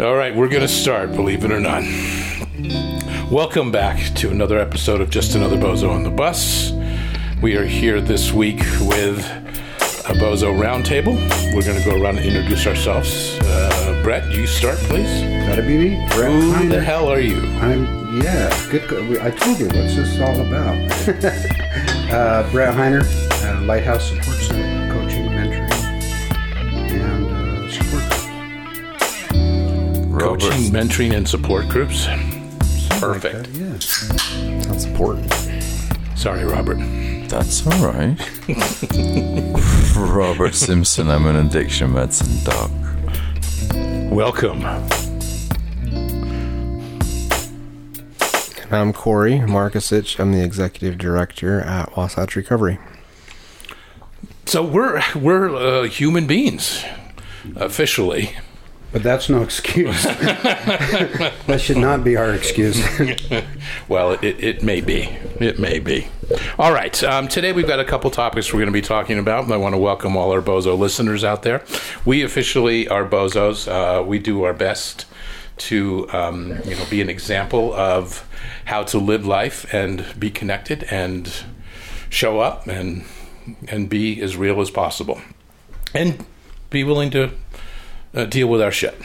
All right, we're going to start, believe it or not. Welcome back to another episode of Just Another Bozo on the Bus. We are here this week with a Bozo Roundtable. We're going to go around and introduce ourselves. Uh, Bret, you start, please. Gotta be me. Bret Who Heiner. the hell are you? I'm yeah. Good. go- I told you what's this all about. uh, Bret Heiner, uh, Lighthouse Support Center, support. Coaching, mentoring, and support groups. Perfect. Uh, yeah. That's important. Sorry, Robert. That's all right. Robert Simpson, I'm an addiction medicine doc. Welcome. And I'm Corey Markusich. I'm the executive director at Wasatch Recovery. So we're we're uh, human beings, officially. But that's no excuse. that should not be our excuse. Well, it, it may be. It may be. All right. Um, today we've got a couple topics we're going to be talking about, and I want to welcome all our Bozo listeners out there. We officially are Bozos. Uh, we do our best to um, you know be an example of how to live life and be connected and show up and and be as real as possible and be willing to uh, deal with our shit.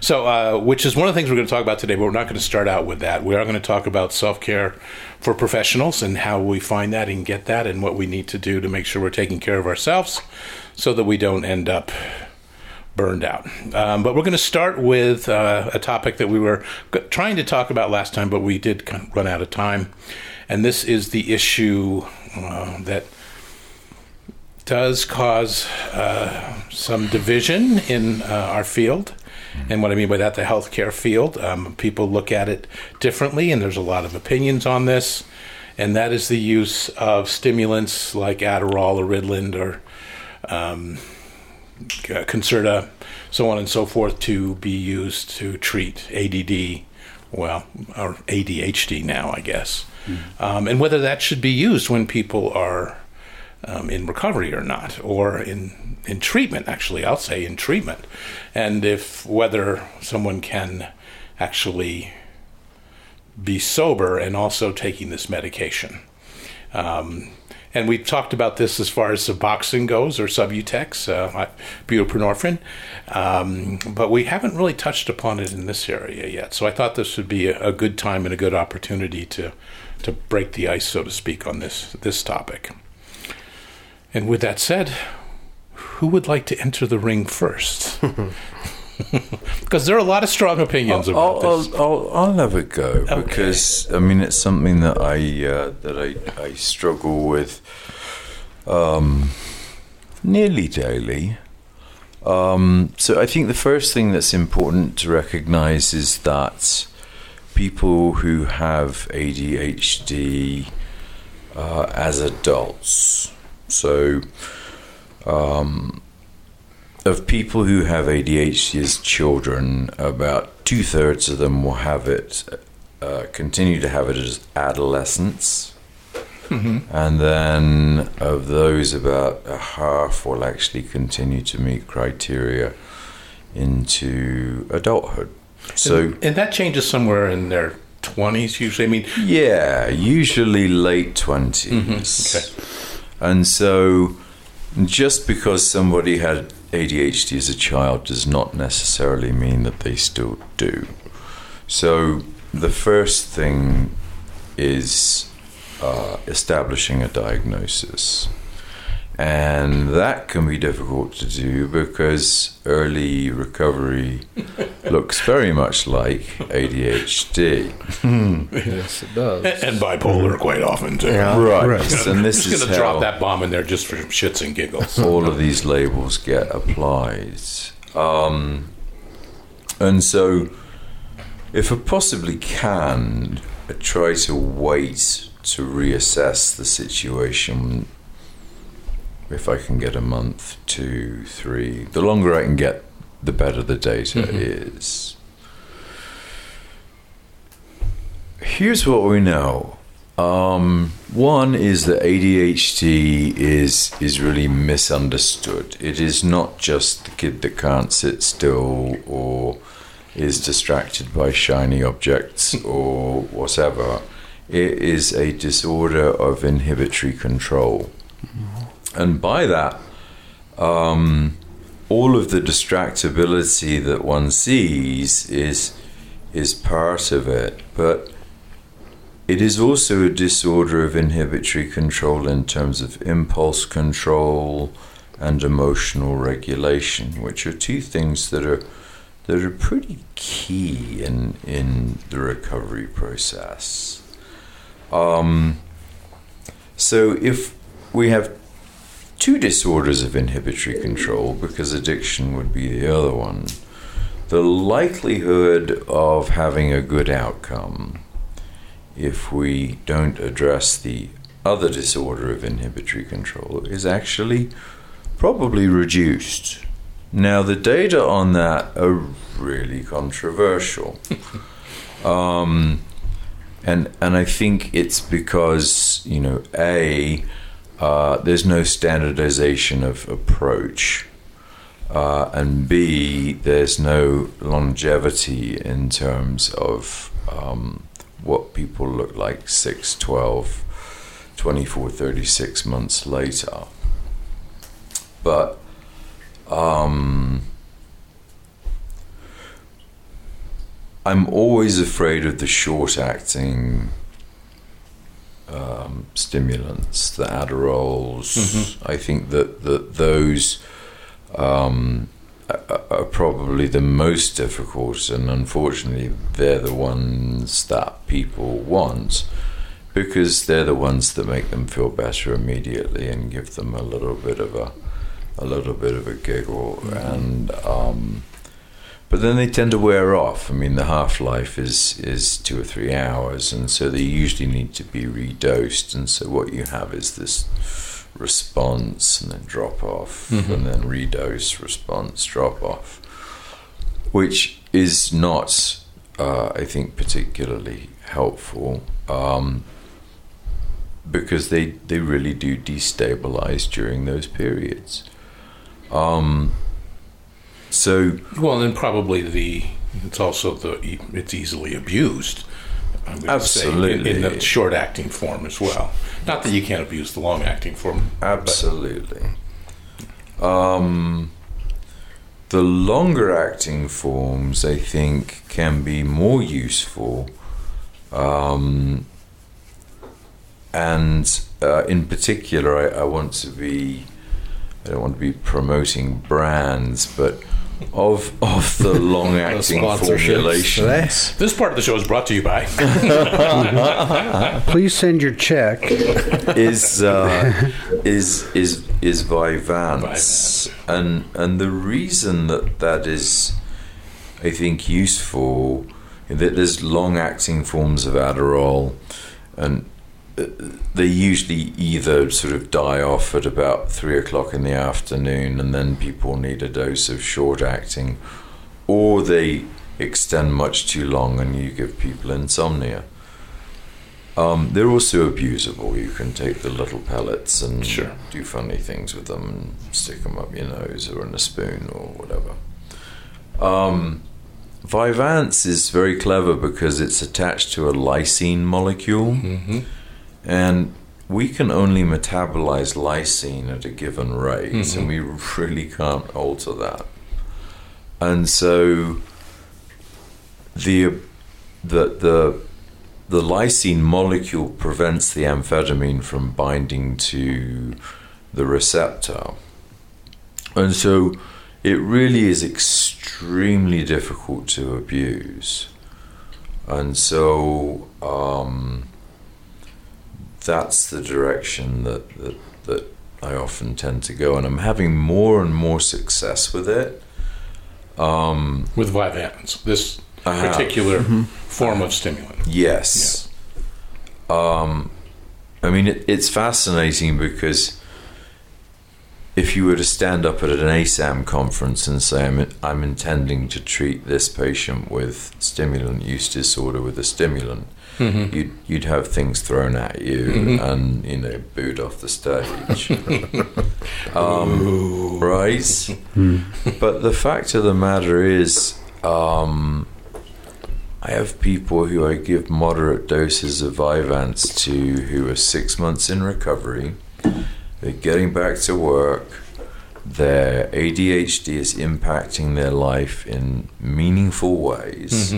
So, uh, which is one of the things we're going to talk about today, but we're not going to start out with that. We are going to talk about self care for professionals and how we find that and get that and what we need to do to make sure we're taking care of ourselves so that we don't end up burned out. Um, but we're going to start with uh, a topic that we were trying to talk about last time, but we did kind of run out of time. And this is the issue uh, that does cause uh, some division in uh, our field. And what I mean by that, the healthcare field, um, people look at it differently, and there's a lot of opinions on this. And that is the use of stimulants like Adderall or Ritalin or um, uh, Concerta, so on and so forth, to be used to treat ADD, well, or ADHD now, I guess. Um, and whether that should be used when people are um, in recovery or not, or in in treatment. Actually, I'll say in treatment, and if whether someone can actually be sober and also taking this medication. Um, and we've talked about this as far as Suboxone goes, or Subutex, uh, buprenorphine, um, but we haven't really touched upon it in this area yet. So I thought this would be a, a good time and a good opportunity to to break the ice, so to speak, on this this topic. And with that said, who would like to enter the ring first? Because there are a lot of strong opinions about I'll, this. I'll, I'll, I'll have a go Okay. because I mean it's something that I uh, that I, I struggle with um, nearly daily. Um, so I think the first thing that's important to recognise is that people who have ADHD uh, as adults, so um, of people who have ADHD as children, about two thirds of them will have it, uh, continue to have it as adolescents. And then of those, about a half will actually continue to meet criteria into adulthood. So, and that changes somewhere in their 20s usually. I mean, yeah, usually late 20s. okay. And so, just because somebody had ADHD as a child does not necessarily mean that they still do. So, the first thing is uh, establishing a diagnosis. And that can be difficult to do because early recovery looks very much like ADHD. Yes, it does. and bipolar quite often too. Yeah. Right. Right. And I'm this just is going to drop that bomb in there just for shits and giggles. all of these labels get applied. Um, and so, if I possibly can, I try to wait to reassess the situation. If I can get a month, two, three, the longer I can get, the better the data is. Here's what we know. Um, one is that ADHD is is really misunderstood. It is not just the kid that can't sit still or is distracted by shiny objects or whatever. It is a disorder of inhibitory control. And by that, um, all of the distractibility that one sees is is part of it, but it is also a disorder of inhibitory control in terms of impulse control and emotional regulation, which are two things that are that are pretty key in in the recovery process. Um, so if we have two disorders of inhibitory control, because addiction would be the other one, the likelihood of having a good outcome if we don't address the other disorder of inhibitory control is actually probably reduced. Now, the data on that are really controversial. um, and, and I think it's because, you know, A, uh, there's no standardization of approach. Uh, and B, there's no longevity in terms of um, what people look like 6, 12, 24, 36 months later. But um, I'm always afraid of the short acting um, stimulants, the Adderalls. Mm-hmm. I think that, that those um, are, are probably the most difficult, and unfortunately, they're the ones that people want because they're the ones that make them feel better immediately and give them a little bit of a a little bit of a giggle and um, but then they tend to wear off. I mean, the half life is is two or three hours, and so they usually need to be redosed. And so what you have is this response, and then drop off, Mhm. and then redose, response, drop off, which is not, uh, I think, particularly helpful. Um, because they, they really do destabilize during those periods. Um, so Well, and probably the it's also the it's easily abused. Would say, Absolutely. in, in the short acting form as well. Not that you can't abuse the long acting form. Absolutely. Um, the longer acting forms, I think, can be more useful. Um, and uh, in particular, I, I want to be, I don't want to be promoting brands, but of of the long acting Sponsorships. formulations. This part of the show is brought to you by. Please send your check. is uh, is is is Vyvanse, Vyvanse. and and the reason that that is, I think, useful that there's long-acting forms of Adderall, and they usually either sort of die off at about three o'clock in the afternoon, and then people need a dose of short-acting, or they extend much too long, and you give people insomnia. Um, they're also abusable. You can take the little pellets and Sure. do funny things with them and stick them up your nose or in a spoon or whatever. Um, Vyvanse is very clever because it's attached to a lysine molecule, hmm and we can only metabolize lysine at a given rate, Mhm. and we really can't alter that. And so the the the the lysine molecule prevents the amphetamine from binding to the receptor. And so it really is extremely difficult to abuse. And so um, that's the direction that, that, that I often tend to go. And I'm having more and more success with it. Um, With Vyvanse, this I have. particular form of stimulant. Yes. Um, I mean, it, it's fascinating because if you were to stand up at an ASAM conference and say, I'm, I'm intending to treat this patient with stimulant use disorder with a stimulant, Mhm. you'd, you'd have things thrown at you Mhm. and, you know, booed off the stage. um, right? Hmm. But the fact of the matter is, um, I have people who I give moderate doses of Vyvanse to who are six months in recovery. They're getting back to work. Their ADHD is impacting their life in meaningful ways.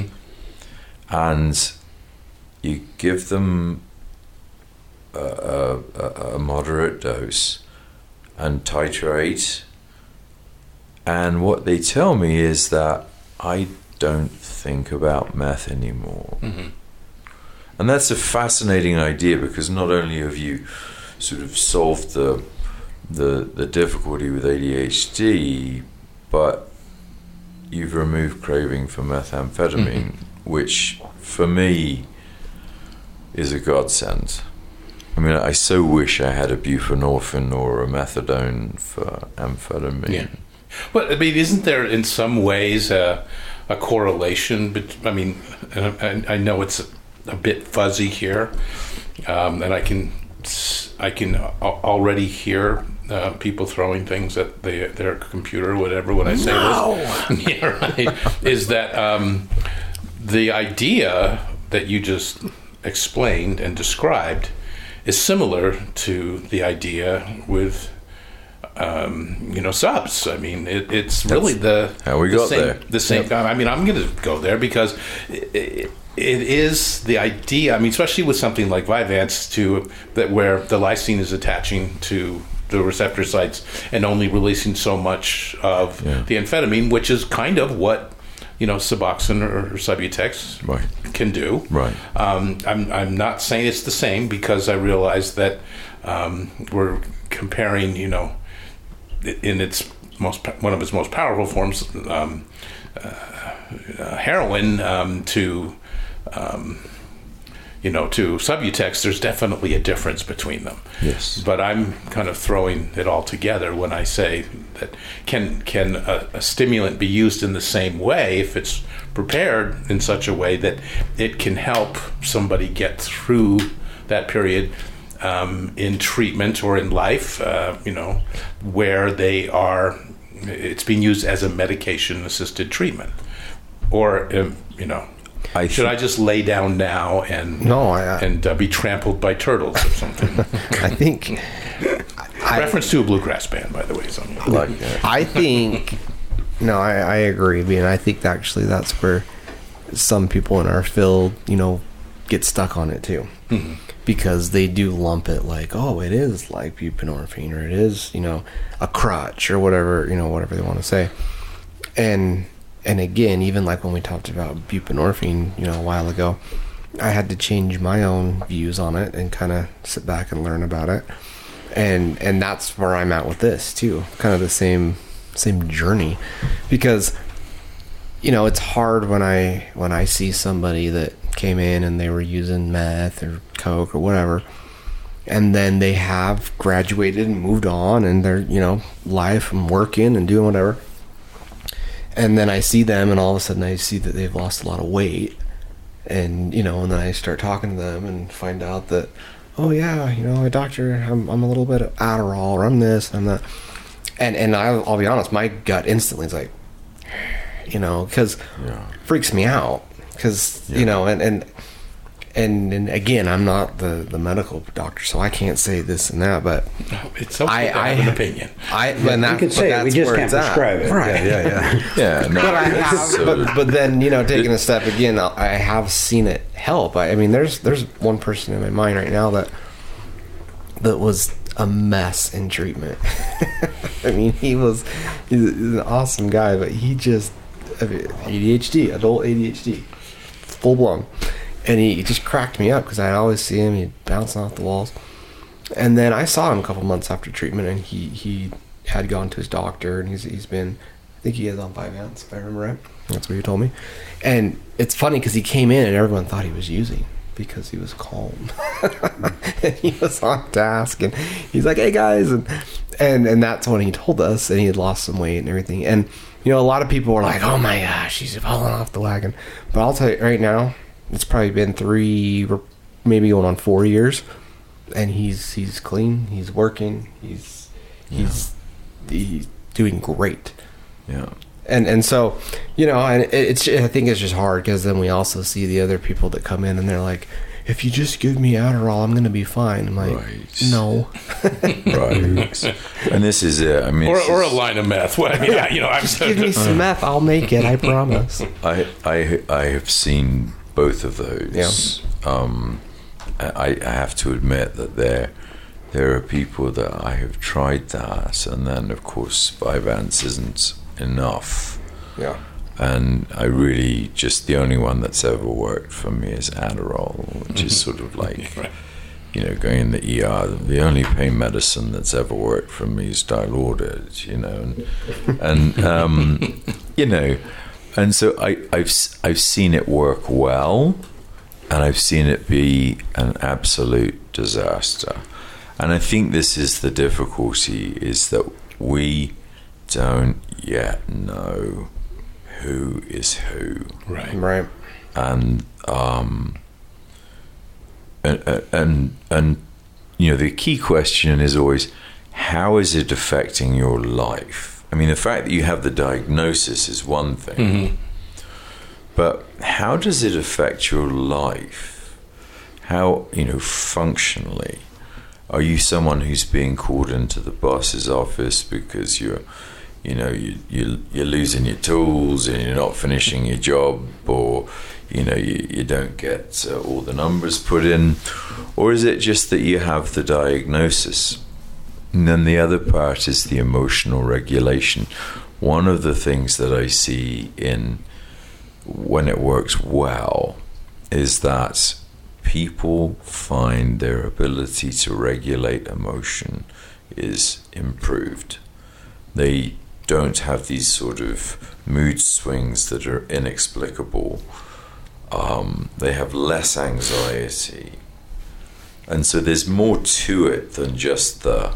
And you give them a, a, a- moderate dose and titrate. And what they tell me is that I don't think about meth anymore. Mm-hmm. And that's a fascinating idea because not only have you sort of solved the the, the difficulty with ADHD, but you've removed craving for methamphetamine, mm-hmm. which for me is a godsend. I mean, I so wish I had a buprenorphine or a methadone for amphetamine. Yeah. Well, I mean, isn't there in some ways a, a correlation? But I mean, I, I know it's a bit fuzzy here, um, and I can s- I can already hear uh, people throwing things at the, their computer or whatever when I say this. yeah, right. Is that um, the idea that you just explained and described is similar to the idea with um, you know subs. I mean, it, it's really the how we the got same, there. The same. I mean, I'm going to go there because it, it, it is the idea. I mean, especially with something like Vyvanse, to that where the lysine is attaching to the receptor sites and only releasing so much of Yeah. the amphetamine, which is kind of what you know Suboxone or, Subutex Right. can do. Right. Um, I'm, I'm not saying it's the same because I realize that um, we're comparing, you know, in its most one of its most powerful forms, um, uh, uh, heroin, um, to um, you know to Subutex. There's definitely a difference between them. Yes. But I'm kind of throwing it all together when I say that can can a, a stimulant be used in the same way if it's prepared in such a way that it can help somebody get through that period um, in treatment or in life, uh, you know, where they are. It's being used as a medication-assisted treatment, or um, you know. I Should I just lay down now and No, I- I- and uh, be trampled by turtles or something? I think I, Reference to a bluegrass band, by the way. So like that. I think no, I, I agree. I mean, I think actually that's where some people in our field, you know, get stuck on it too, because they do lump it like, oh, it is like buprenorphine, or it is, you know, a crutch, or whatever, you know, whatever they want to say, and and again, even like when we talked about buprenorphine, you know, a while ago, I had to change my own views on it and kind of sit back and learn about it. And and that's where I'm at with this too. Kind of the same same journey, because you know it's hard when I when I see somebody that came in and they were using meth or coke or whatever, and then they have graduated and moved on and they're you know life and working and doing whatever, and then I see them and all of a sudden I see that they've lost a lot of weight. And you know and then i start talking to them and find out that oh yeah you know my doctor i'm, I'm a little bit of adderall or i'm this i'm that. And and I'll, I'll be honest my gut instantly is like you know because Yeah. freaks me out. Because you know and and and and again i'm not the the medical doctor so i can't say this and that but it's okay I- to have an opinion. i and that, we could but say it, we just where can't it's at. prescribe it. right Yeah, yeah, yeah. Yeah, no, but I have, sort but, but then you know, taking a step again, I have seen it help. I, I mean, there's there's one person in my mind right now that that was a mess in treatment. I mean, he was he's, he's an awesome guy, but he just I mean, ADHD, adult ADHD, full blown, and he just cracked me up because I always see him, he'd bounce off the walls. And then I saw him a couple months after treatment, and he he had gone to his doctor, and he's he's been, I think he is on Vyvanse, if I remember right. That's what he told me. And it's funny because he came in, and everyone thought he was using because he was calm, and he was on task, and he's like, "Hey guys," and and and that's when he told us, and he had lost some weight and everything, and. You know, a lot of people were like, "Oh my gosh, he's falling off the wagon." But I'll tell you right now, it's probably been three, maybe going on four years and he's he's clean. He's working. He's he's he's doing great. yeah. and and so you know and it's i think it's just hard because then we also see the other people that come in and they're like if you just give me adderall i'm gonna be fine i'm like Right. no right. and this is it. I mean, Or, this or a line of meth. Well, I mean, I- you know, I'm give me some meth i'll make it i promise I, I, I have seen both of those. Um, I, I have to admit that there, there are people that I have tried that, and then of course Vyvanse isn't enough. yeah And I really just the only one that's ever worked for me is Adderall, which is sort of like Right. you know, going in the ER, the only pain medicine that's ever worked for me is Dilaudid, you know, and, and um, you know, and so I, I've s- I've seen it work well, and I've seen it be an absolute disaster, and I think this is the difficulty is that we don't yet know who is who Right. right and um, and and and you know the key question is always how is it affecting your life? I mean, the fact that you have the diagnosis is one thing, but how does it affect your life? How you know functionally? Are you someone who's being called into the boss's office because you're, you know, you, you you're losing your tools and you're not finishing your job, or you know, you, you don't get uh, all the numbers put in, or is it just that you have the diagnosis? And then the other part is the emotional regulation. One of the things that I see in when it works well is that people find their ability to regulate emotion is improved. They don't have these sort of mood swings that are inexplicable. Um, they have less anxiety. And so there's more to it than just the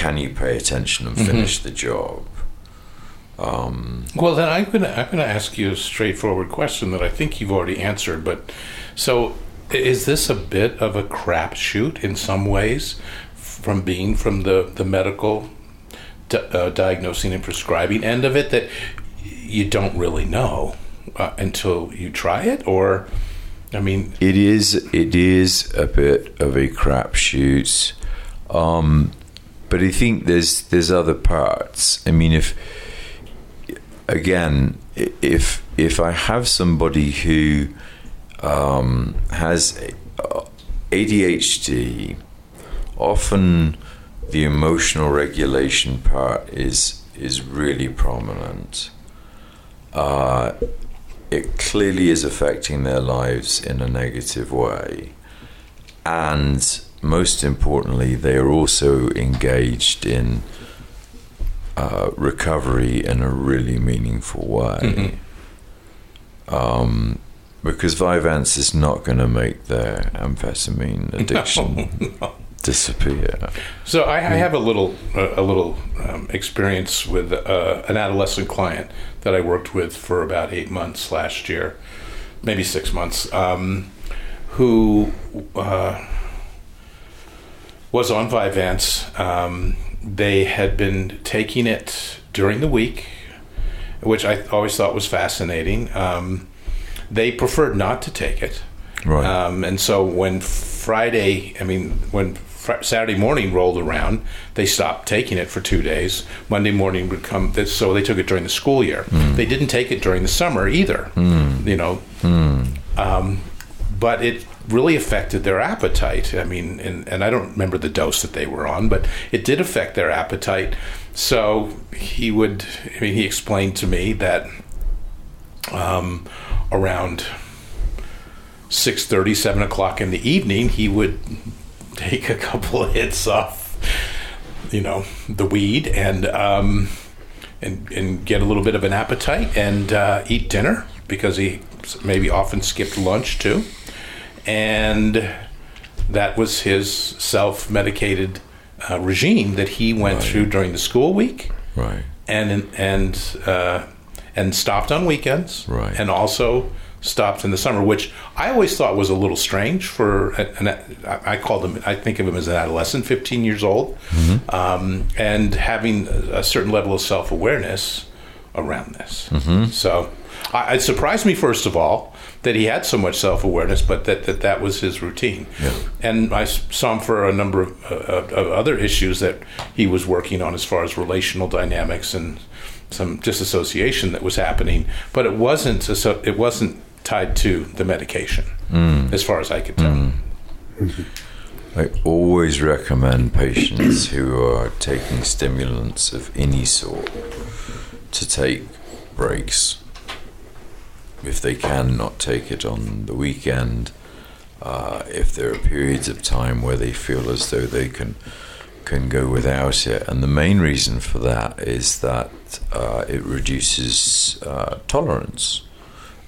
can you pay attention and finish the job. Um, Well, then I'm gonna I'm gonna ask you a straightforward question that I think you've already answered. But so, is this a bit of a crapshoot in some ways, from being from the the medical di- uh, diagnosing and prescribing end of it that you don't really know uh, until you try it, or I mean, It is. It is a bit of a crapshoot, um, but I think there's there's other parts. I mean, if again, if if I have somebody who um, has ADHD, often the emotional regulation part is is really prominent. Uh, it clearly is affecting their lives in a negative way. And most importantly, they are also engaged in uh, recovery in a really meaningful way. Um, because Vyvanse is not going to make their amphetamine addiction disappear. So I, I have a little a, a little um, experience with uh, an adolescent client that I worked with for about eight months last year, maybe six months, um, who uh, was on Vyvanse. Um, they had been taking it during the week, which I always thought was fascinating. Um, they preferred not to take it. Right. Um, and so when Friday, I mean, when fr- Saturday morning rolled around, they stopped taking it for two days. Monday morning would come, so they took it during the school year. They didn't take it during the summer either, you know. Um, but it really affected their appetite. I mean, and, and I don't remember the dose that they were on, but it did affect their appetite. So he would, I mean, he explained to me that um, around six thirty, seven o'clock in the evening, he would take a couple of hits off, you know, the weed and um, and and get a little bit of an appetite and uh, eat dinner because he maybe often skipped lunch too, and that was his self-medicated uh, regime that he went through during the school week right. and and uh, and stopped on weekends, Right. And also stopped in the summer, which I always thought was a little strange for an. an I called him. I think of him as an adolescent, 15 years old, um, and having a certain level of self awareness. around this. So I, it surprised me, first of all, that he had so much self awareness, but that, that that was his routine. And I saw him for a number of, uh, of of other issues that he was working on as far as relational dynamics and some disassociation that was happening, but it wasn't asso- it wasn't tied to the medication, mm. as far as I could tell. Mm. I always recommend patients who are taking stimulants of any sort to take breaks. If they can not take it on the weekend, uh, if there are periods of time where they feel as though they can can go without it, and the main reason for that is that uh, it reduces uh, tolerance,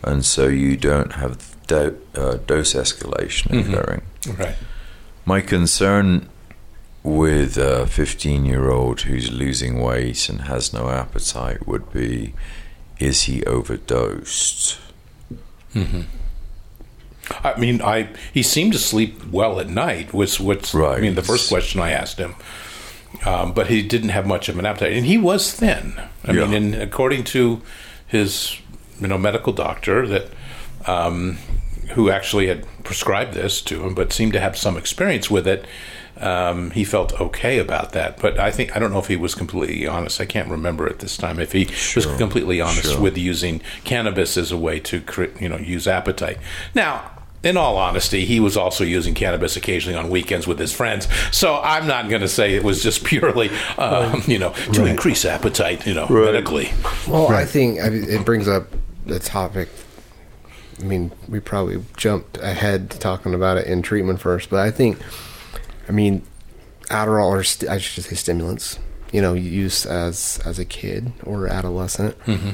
and so you don't have do- uh, dose escalation occurring. Right. My concern with a 15 year old who's losing weight and has no appetite would be is he overdosed? I mean, I he seemed to sleep well at night. Was what's right. I mean, the first question I asked him, um, but he didn't have much of an appetite, and he was thin. I Yeah. mean, and according to his you know medical doctor that um, who actually had prescribed this to him, but seemed to have some experience with it. Um, he felt okay about that, but I think I don't know if he was completely honest. I can't remember at this time if he was completely honest sure. with using cannabis as a way to cre- you know use appetite. Now, in all honesty, he was also using cannabis occasionally on weekends with his friends. So I'm not going to say it was just purely um, you know to increase appetite you know medically. Well, I think I mean, it brings up the topic. I mean, we probably jumped ahead to talking about it in treatment first, but I think, I mean, Adderall or st- I should say stimulants, you know, use as as a kid or adolescent mm-hmm.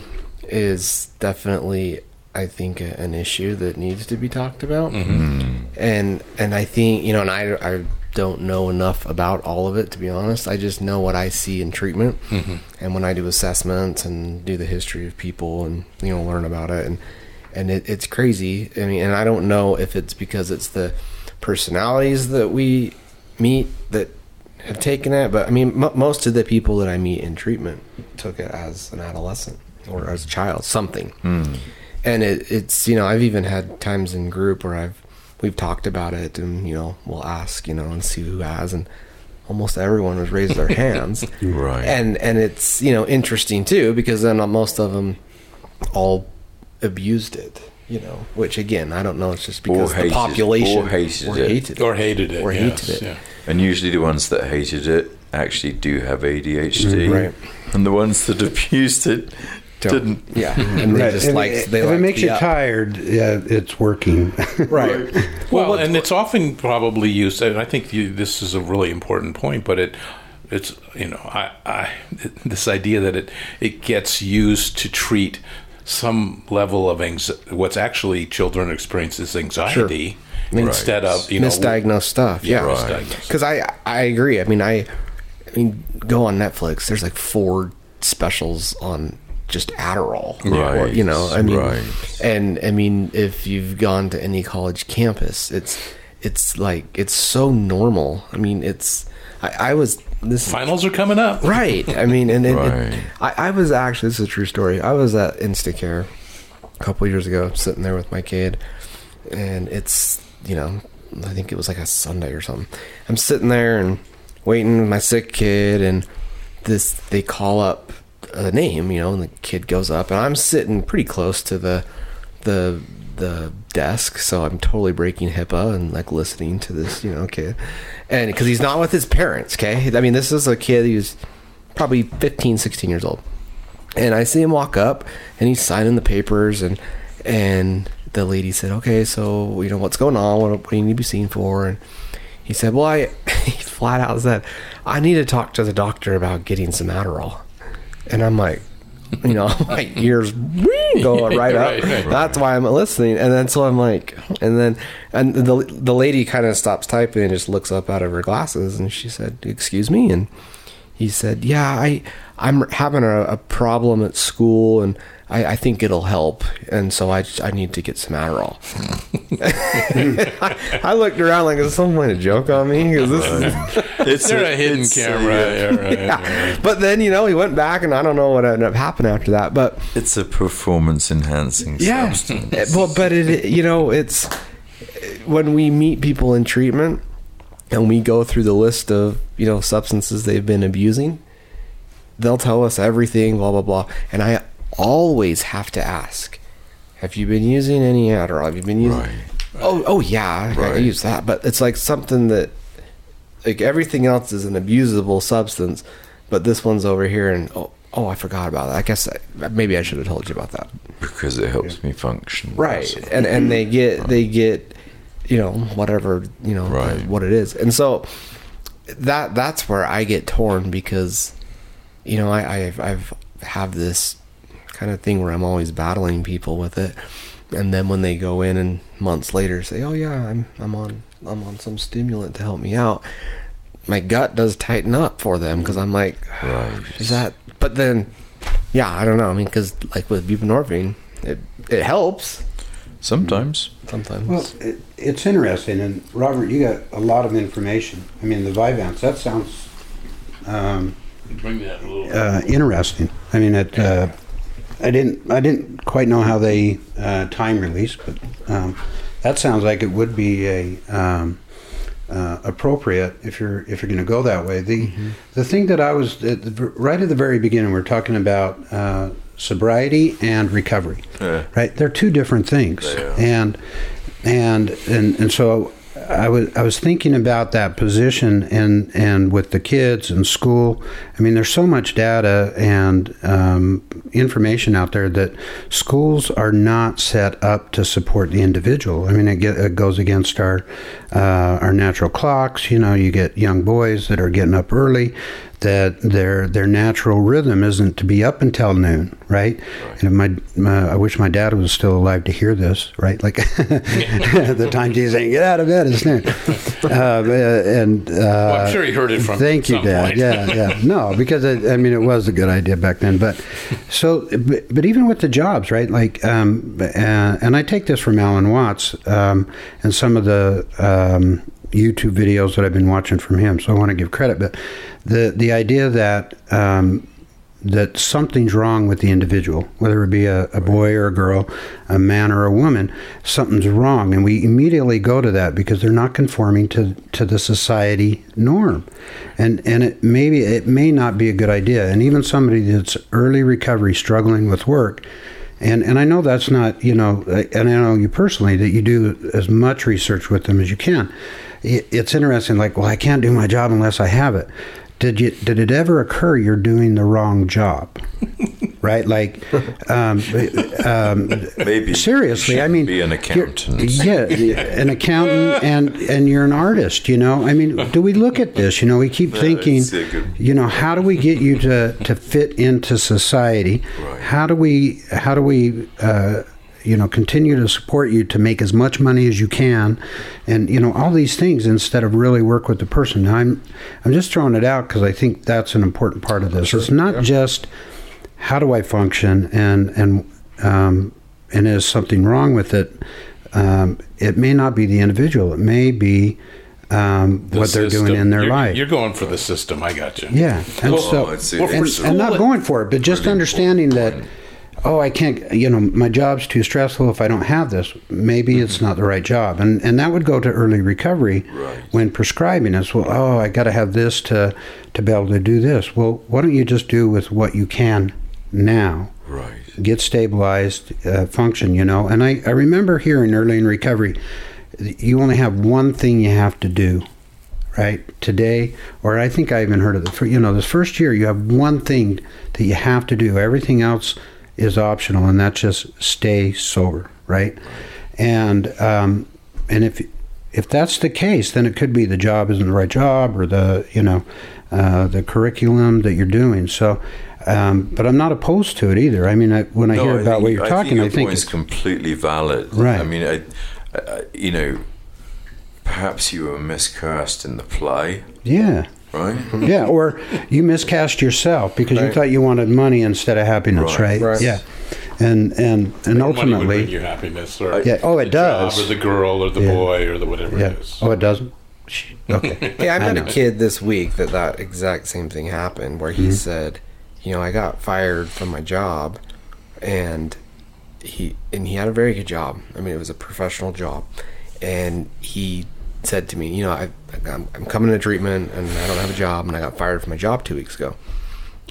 is definitely, I think, a, an issue that needs to be talked about. Mm-hmm. Mm. And and I think you know, and I I don't know enough about all of it to be honest. I just know what I see in treatment, mm-hmm. and when I do assessments and do the history of people and you know learn about it and and it, it's crazy. I mean, and I don't know if it's because it's the personalities that we meet that have taken it, but I mean, m- most of the people that I meet in treatment took it as an adolescent or as a child, something. Hmm. And it, it's you know, I've even had times in group where I've we've talked about it, and you know, we'll ask you know and see who has, and almost everyone has raised their hands, Right. And and it's you know interesting too because then most of them all abused it. You know, which again, I don't know. It's just because the population or hated or it. hated Or hated it, or yes, hated it. yeah. And usually the ones that hated it actually do have ADHD. Mm, right. And the ones that abused it Don't- didn't. Yeah, and they Right. just if, like it- they if like it makes you up. tired, yeah, it's working. right? Well, and it's often probably used, and I think you, this is a really important point. But it, it's you know, I, I this idea that it it gets used to treat some level of anxiety. What's actually children experience is anxiety instead of you know misdiagnosed stuff. Yeah, Right. Because I I agree. I mean I I mean go on Netflix. There's like four specials on just Adderall. Or, Right, you know, I mean, right. and I mean if you've gone to any college campus, it's it's like it's so normal. I mean, it's I, I was this finals are coming up. Right. I mean, and it, it- I, I was actually, this is a true story. I was at Instacare a couple years ago, sitting there with my kid, and it's, you know, I think it was like a Sunday or something. I'm sitting there and waiting with my sick kid, and this, they call up a name, you know, and the kid goes up, and I'm sitting pretty close to the, the, the desk, so I'm totally breaking HIPAA and like listening to this, you know, kid, and because he's not with his parents, okay. I mean, this is a kid who's probably 15, 16 years old, and I see him walk up, and he's signing the papers, and and the lady said, "Okay, so you know what's going on? What, what do you need to be seen for?" And he said, "Well, I," he flat out said, "I need to talk to the doctor about getting some Adderall," and I'm like. You know, my ears going right up. Right, right. That's why I'm listening. And then so I'm like, and then and the the lady kind of stops typing and just looks up out of her glasses, and she said, "Excuse me," and he said, "Yeah, I I'm having a, a problem at school, and I, I think it'll help, and so I I need to get some Adderall. I, I looked around like, is someone playing a joke on me? 'Cause this is- It's They're a hidden it's camera. A, yeah, right, yeah. right. But then you know he went back, and I don't know what ended up happening after that. But it's a performance enhancing yeah, substance. Eh, well, but it you know it's when we meet people in treatment and we go through the list of you know substances they've been abusing, they'll tell us everything, blah blah blah, and I always have to ask, have you been using any Adderall? Have you been using? Right. Oh, oh yeah, I- I use that, but it's like something that, like everything else is an abusable substance, but this one's over here, and oh, oh, I forgot about that. I guess I, maybe I should have told you about that. because it helps me function. Right, and and they get they get, you know, whatever you know Right. what it is, and so that that's where I get torn because, you know, I I've, I've have this kind of thing where I'm always battling people with it, and then when they go in and months later say, oh yeah, I'm I'm on I'm on some stimulant to help me out, my gut does tighten up for them because I'm like, Right. is that? But then, yeah, I don't know. I mean, because like with buprenorphine, it it helps Sometimes. sometimes. Well, it, it's interesting, and Robert, you got a lot of information. I mean, the Vyvanse, that sounds um, Bring that a little. uh, interesting. I mean, it. Uh, I didn't. I didn't quite know how they uh, time release, but um, that sounds like it would be a um, uh, appropriate if you're if you're going to go that way. The the thing that I was at the, right at the very beginning, we are talking about uh, sobriety and recovery. Yeah. Right, they're two different things, and and and and so I was I was thinking about that position and and with the kids and school. I mean, there's so much data and um, information out there that schools are not set up to support the individual. I mean, it, get, it goes against our uh, our natural clocks. You know, you get young boys that are getting up early. That their their natural rhythm isn't to be up until noon, right? And my, my I wish my dad was still alive to hear this, right? Like the time he's saying, "Get out of bed, it's noon," uh, and uh, Well, I'm sure he heard it from Thank you, Dad. point. Yeah, yeah. No, because it, I mean, it was a good idea back then. But so, but, but even with the jobs, right? Like, um, uh, and I take this from Alan Watts um, and some of the um, YouTube videos that I've been watching from him. So I want to give credit, but the the idea that um, that something's wrong with the individual, whether it be a, a boy or a girl, a man or a woman, something's wrong. And we immediately go to that because they're not conforming to, to the society norm. And and it maybe it may not be a good idea. And even somebody that's early recovery struggling with work, and and I know that's not, you know, and I know you personally that you do as much research with them as you can. It's interesting, like, well, I can't do my job unless I have it. Did you? Did it ever occur you're doing the wrong job? right? Like, um, um, Maybe. seriously, I mean, be an accountant. Yeah, an accountant, and and you're an artist. You know, I mean, do we look at this? You know, we keep thinking, it's a good- you know, how do we get you to to fit into society? Right. How do we how do we uh, you know continue to support you to make as much money as you can, and you know all these things instead of really work with the person. Now, I'm I'm just throwing it out because I think that's an important part of this. It's not just how do I function and and um, and is something wrong with it? Um, it may not be the individual. It may be um, The what they're doing in their You're- life. You're going for the system. I got you. yeah, and Well, so it's- well, and, school, and not going for it, but just understanding that. Oh, I can't. You know, my job's too stressful. If I don't have this, maybe it's not the right job, and and that would go to early recovery Right. when prescribing us. Well, oh, I got to have this to to be able to do this. Well, why don't you just do with what you can now? Right. get stabilized, uh, function, you know. And I, I remember hearing early in recovery, you only have one thing you have to do, right? Today, or I think I even heard of the, you know, this first year, you have one thing that you have to do. Everything else is optional, and that's just stay sober, right? And um, and if if that's the case, then it could be the job isn't the right job, or the you know uh, the curriculum that you're doing. So. Um, but I'm not opposed to it either. I mean, I, when I No, hear about think- what you're talking, your I think it's, completely valid. Right. I mean, I, I, you know, perhaps you were miscast in the play, yeah, right? yeah. Or you miscast yourself because you thought you wanted money instead of happiness, right? Right. Right. Yeah. and and and Money would bring ultimately, you happiness, or yeah. Oh, it the job, does. or the girl, or the Yeah. boy, or the whatever Yeah. it is. Oh, it doesn't. Okay. Hey, I I met a kid this week that that exact same thing happened, where he mm-hmm. said, "You know, I got fired from my job, and he and he had a very good job. I mean, it was a professional job, and he said to me, you know, I, I'm, I'm coming to treatment, and I don't have a job, and I got fired from my job two weeks ago."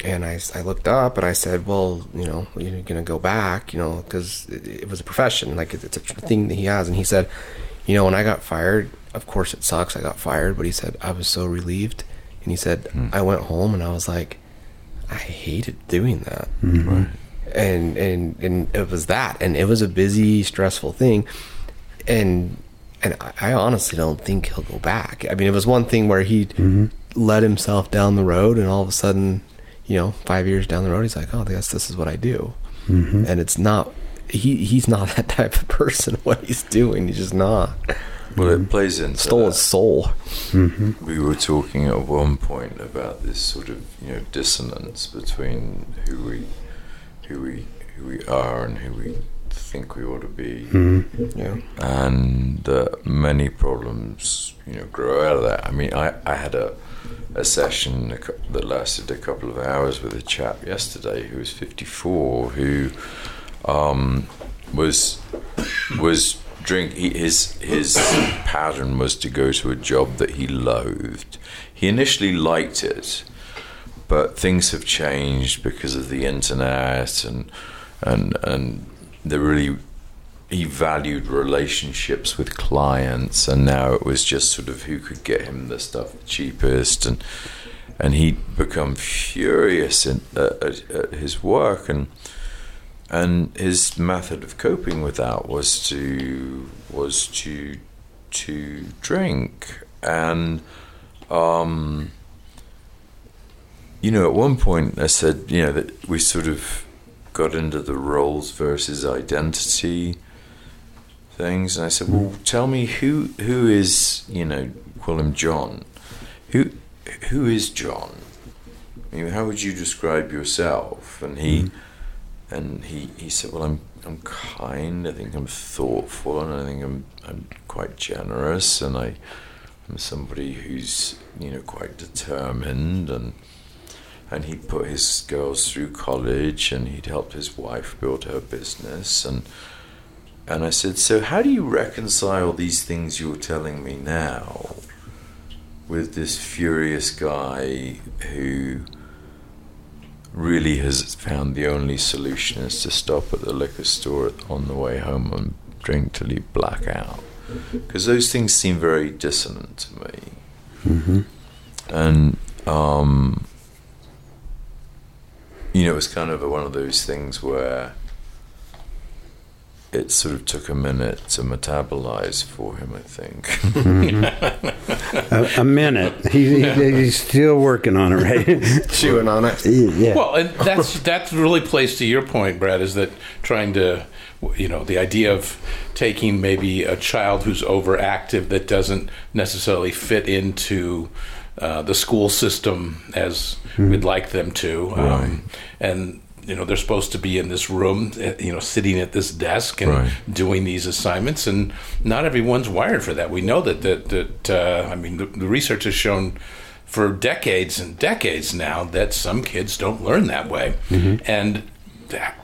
And I, I looked up and I said, well, you know, you're going to go back, you know, because it, it was a profession. Like, it, it's a thing that he has. And he said, you know, when I got fired, of course it sucks. I got fired, but he said, I was so relieved. And he said, hmm. I went home and I was like, I hated doing that. Hmm. And, and, and it was that. And it was a busy, stressful thing. And, and I, I honestly don't think he'll go back. I mean, it was one thing where he led himself down the road and all of a sudden, you know, five years down the road, he's like, oh, I guess this is what I do. Mm-hmm. And it's not, he, he's not that type of person, what he's doing. He's just not. Well, it plays into Stole that. his soul. Mm-hmm. We were talking at one point about this sort of you know dissonance between who we who we who we are and who we think we ought to be, Yeah. and uh, many problems you know grow out of that. I mean, I I had a a session that lasted a couple of hours with a chap yesterday who was 54 who um, was was drink he, his his pattern was to go to a job that he loathed he initially liked it but things have changed because of the internet and and and the really he valued relationships with clients and now it was just sort of who could get him the stuff cheapest and and he'd become furious in, uh, at, at his work and and his method of coping with that was to was to to drink. And um you know at one point I said you know that we sort of got into the roles versus identity things. And I said well tell me who who is you know call him John. Who who is John? I mean, how would you describe yourself? And he mm-hmm. and he, he said, "Well, I'm I'm kind. I think I'm thoughtful, and I think I'm I'm quite generous, and I am somebody who's you know quite determined, and and he put his girls through college, and he'd helped his wife build her business, and and I said, so how do you reconcile these things you're telling me now with this furious guy who?" really has found the only solution is to stop at the liquor store on the way home and drink till you black out. Because those things seem very dissonant to me. And, um, you know, it was kind of one of those things where it sort of took a minute to metabolize for him, I think. a, a minute. He, he, he's still working on it, right? Chewing on it. yeah. Well, and that's that really plays to your point, Bret. Is that trying to, you know, the idea of taking maybe a child who's overactive that doesn't necessarily fit into uh, the school system as we'd like them to, um, and you know they're supposed to be in this room, uh, you know, sitting at this desk and Right. doing these assignments, and not everyone's wired for that. We know that that that uh, I mean, the, the research has shown for decades and decades now that some kids don't learn that way, and that,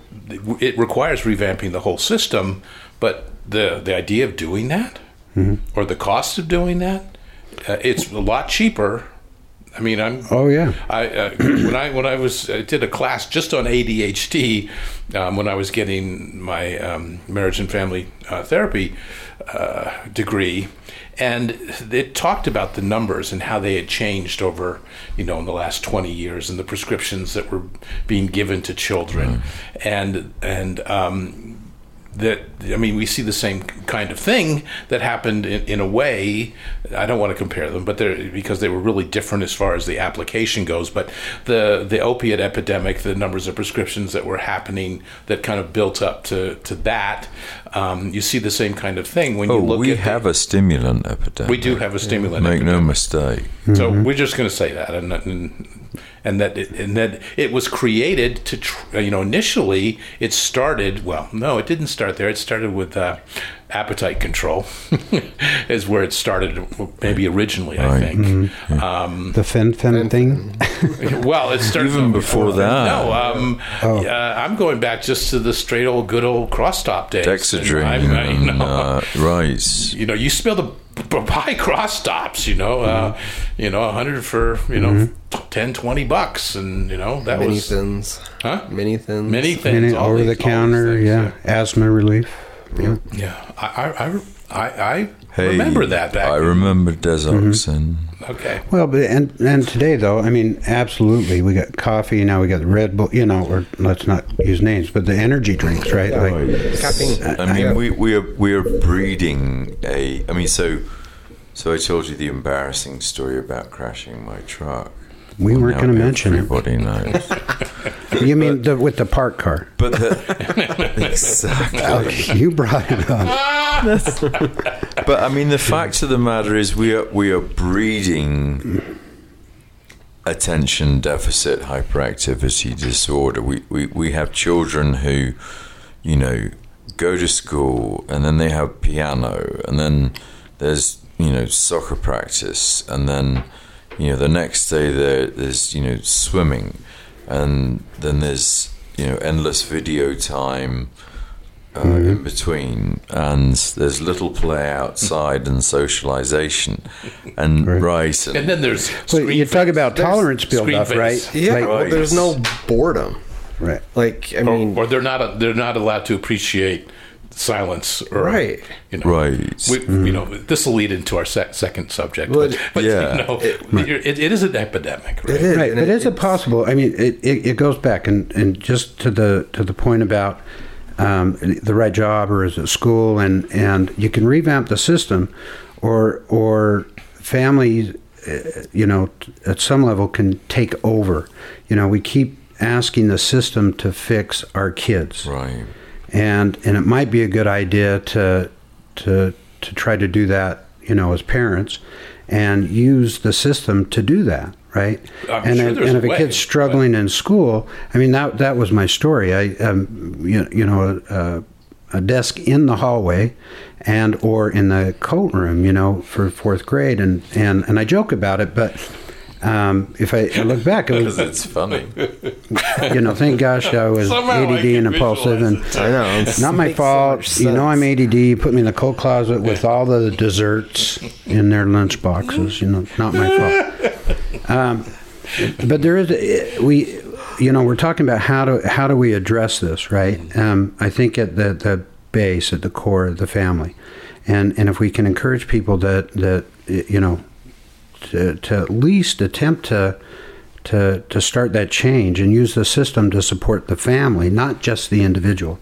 it requires revamping the whole system. But the the idea of doing that, or the cost of doing that, uh, it's a lot cheaper. I mean, I'm oh yeah. I uh, when I when I was I did a class just on ADHD um, when I was getting my um, marriage and family uh, therapy uh, degree, and it talked about the numbers and how they had changed over you know in the last twenty years and the prescriptions that were being given to children, and and um, that I mean, we see the same kind of thing that happened in, in a way. I don't want to compare them, but they're because they were really different as far as the application goes. But the the opiate epidemic, the numbers of prescriptions that were happening that kind of built up to to that. Um, you see the same kind of thing when oh, you look Oh, we at have the, a stimulant epidemic. we do have a stimulant. Epidemic. Make no epidemic. mistake. So we're just going to say that, and, and and that it, and that it was created to tr- you know initially it started well no it didn't start there. It started with uh, appetite control is where it started maybe originally I Right. think um, The fen fen thing. well it started Even before that. no um, Oh. uh, I'm going back just to the straight old good old cross top days Dexedrine. And I'm- I- you know, uh, right. you know, you smell the b- buy cross tops, you know, uh, you know, 100 for, you know, t 10, 20 bucks. And, you know, that Mini was thins. Huh? Mini Thins. many things. Many all over these- the counter, things, yeah. Asthma relief. Yeah. Yeah. I, I, I, I, I Hey, remember that back. I in- remember Desoxin. Mm-hmm. Okay. Well, but and and today though, I mean, absolutely, we got coffee now. We got the Red Bull, you know, or let's not use names, but the energy drinks, right? Oh, like, Caffeine. I mean, we, we are we are breeding a. I mean, so so I told you the embarrassing story about crashing my truck. We weren't going to mention it. Everybody knows. You mean the, with the park car? But the, exactly. Okay, you brought it up. But I mean, the fact of the matter is, we are we are breeding attention deficit hyperactivity disorder. We we we have children who, you know, go to school and then they have piano and then there's you know soccer practice and then you know the next day there there's you know swimming and then there's you know endless video time uh, in between, and there's little play outside and socialization, and Right. right, and, And then there's. Well, you talk about tolerance build up, face. right? Yeah, Like- well, there's no boredom. Right. Like, I Or, mean, or they're not they're not allowed to appreciate silence or Right. you know Right. we, you know this will lead into our sec- second subject Well, but, but yeah. you know it, it is an epidemic right it is. Right, and but is it it's- possible? I mean, it, it, it goes back and, and just to the to the point about um, the right job or is it school and and you can revamp the system, or or families, uh, you know, at some level can take over. You know, we keep asking the system to fix our kids right, and and it might be a good idea to to to try to do that you know as parents and use the system to do that right? I'm and sure if, and a if a way, kid's struggling in school i mean that that was my story. I um you, you know a, a desk in the hallway and or in the coat room you know for fourth grade. And and and i joke about it but um, if I, I look back, it because was, it's funny. you know, thank gosh I was Somehow ADD can and impulsive, and visualize it. I know. it's- not my makes so fault. much you know, I'm. ADD. You put me in the coat closet with all the desserts in their lunch boxes. You know, not my fault. Um, but there is we, you know, we're talking about how do how do we address this, right? Um, I think at the the base, at the core of the family, and and if we can encourage people that that you know, to to at least attempt to to to start that change and use the system to support the family, not just the individual,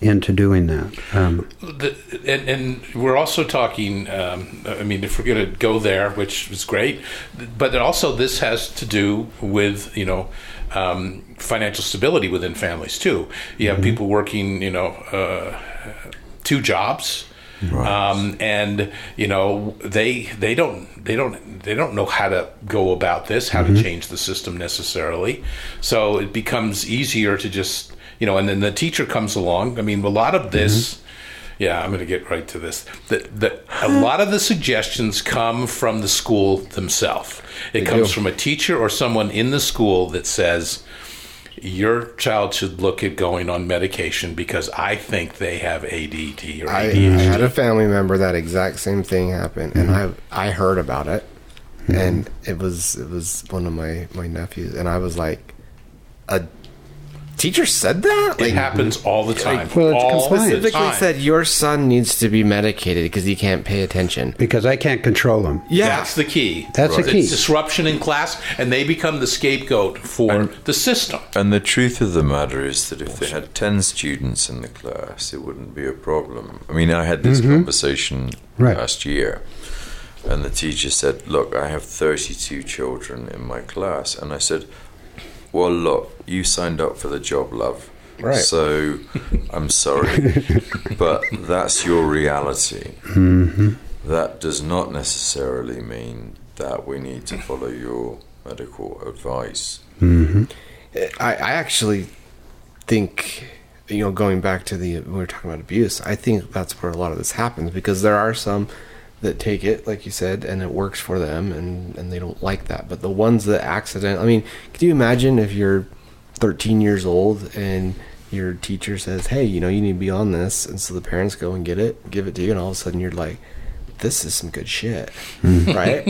into doing that. Um, the, and, and we're also talking. Um, I mean, if we're going to go there, which is great, but also this has to do with you know um, financial stability within families too. You have people working, you know, uh, two jobs. Um, and you know they they don't they don't they don't know how to go about this how to change the system necessarily. So it becomes easier to just you know and then the teacher comes along. I mean a lot of this yeah i'm going to get right to this that that a lot of the suggestions come from the school themselves. It comes do. from a teacher or someone in the school that says your child should look at going on medication because I think they have ADD or I, I had a family member that exact same thing happened, and I I heard about it, and it was it was one of my my nephews, and I was like, a teacher said that. it happens all the time. Well, it's all the specifically time. said your son needs to be medicated because he can't pay attention. because I can't control him. Yeah, That's the key. That's the It's key. disruption in class, and they become the scapegoat for the system. And the truth of the matter is that if they had 10 students in the class, it wouldn't be a problem. I mean, I had this mm-hmm. conversation Right. last year, and the teacher said, Look, I have 32 children in my class. And I said, Well, look, you signed up for the job, love. Right. So I'm sorry, but that's your reality. Mm-hmm. That does not necessarily mean that we need to follow your medical advice. Mm-hmm. Eh, I, I actually think, you know, going back to the we were talking about abuse. I think that's where a lot of this happens because there are some that take it, like you said, and it works for them, and and they don't like that. But the ones that accident, I mean, can you imagine if you're 13 years old and your teacher says, "Hey, you know, you need to be on this," and so the parents go and get it, give it to you, and all of a sudden you're like, "This is some good shit," hmm. right?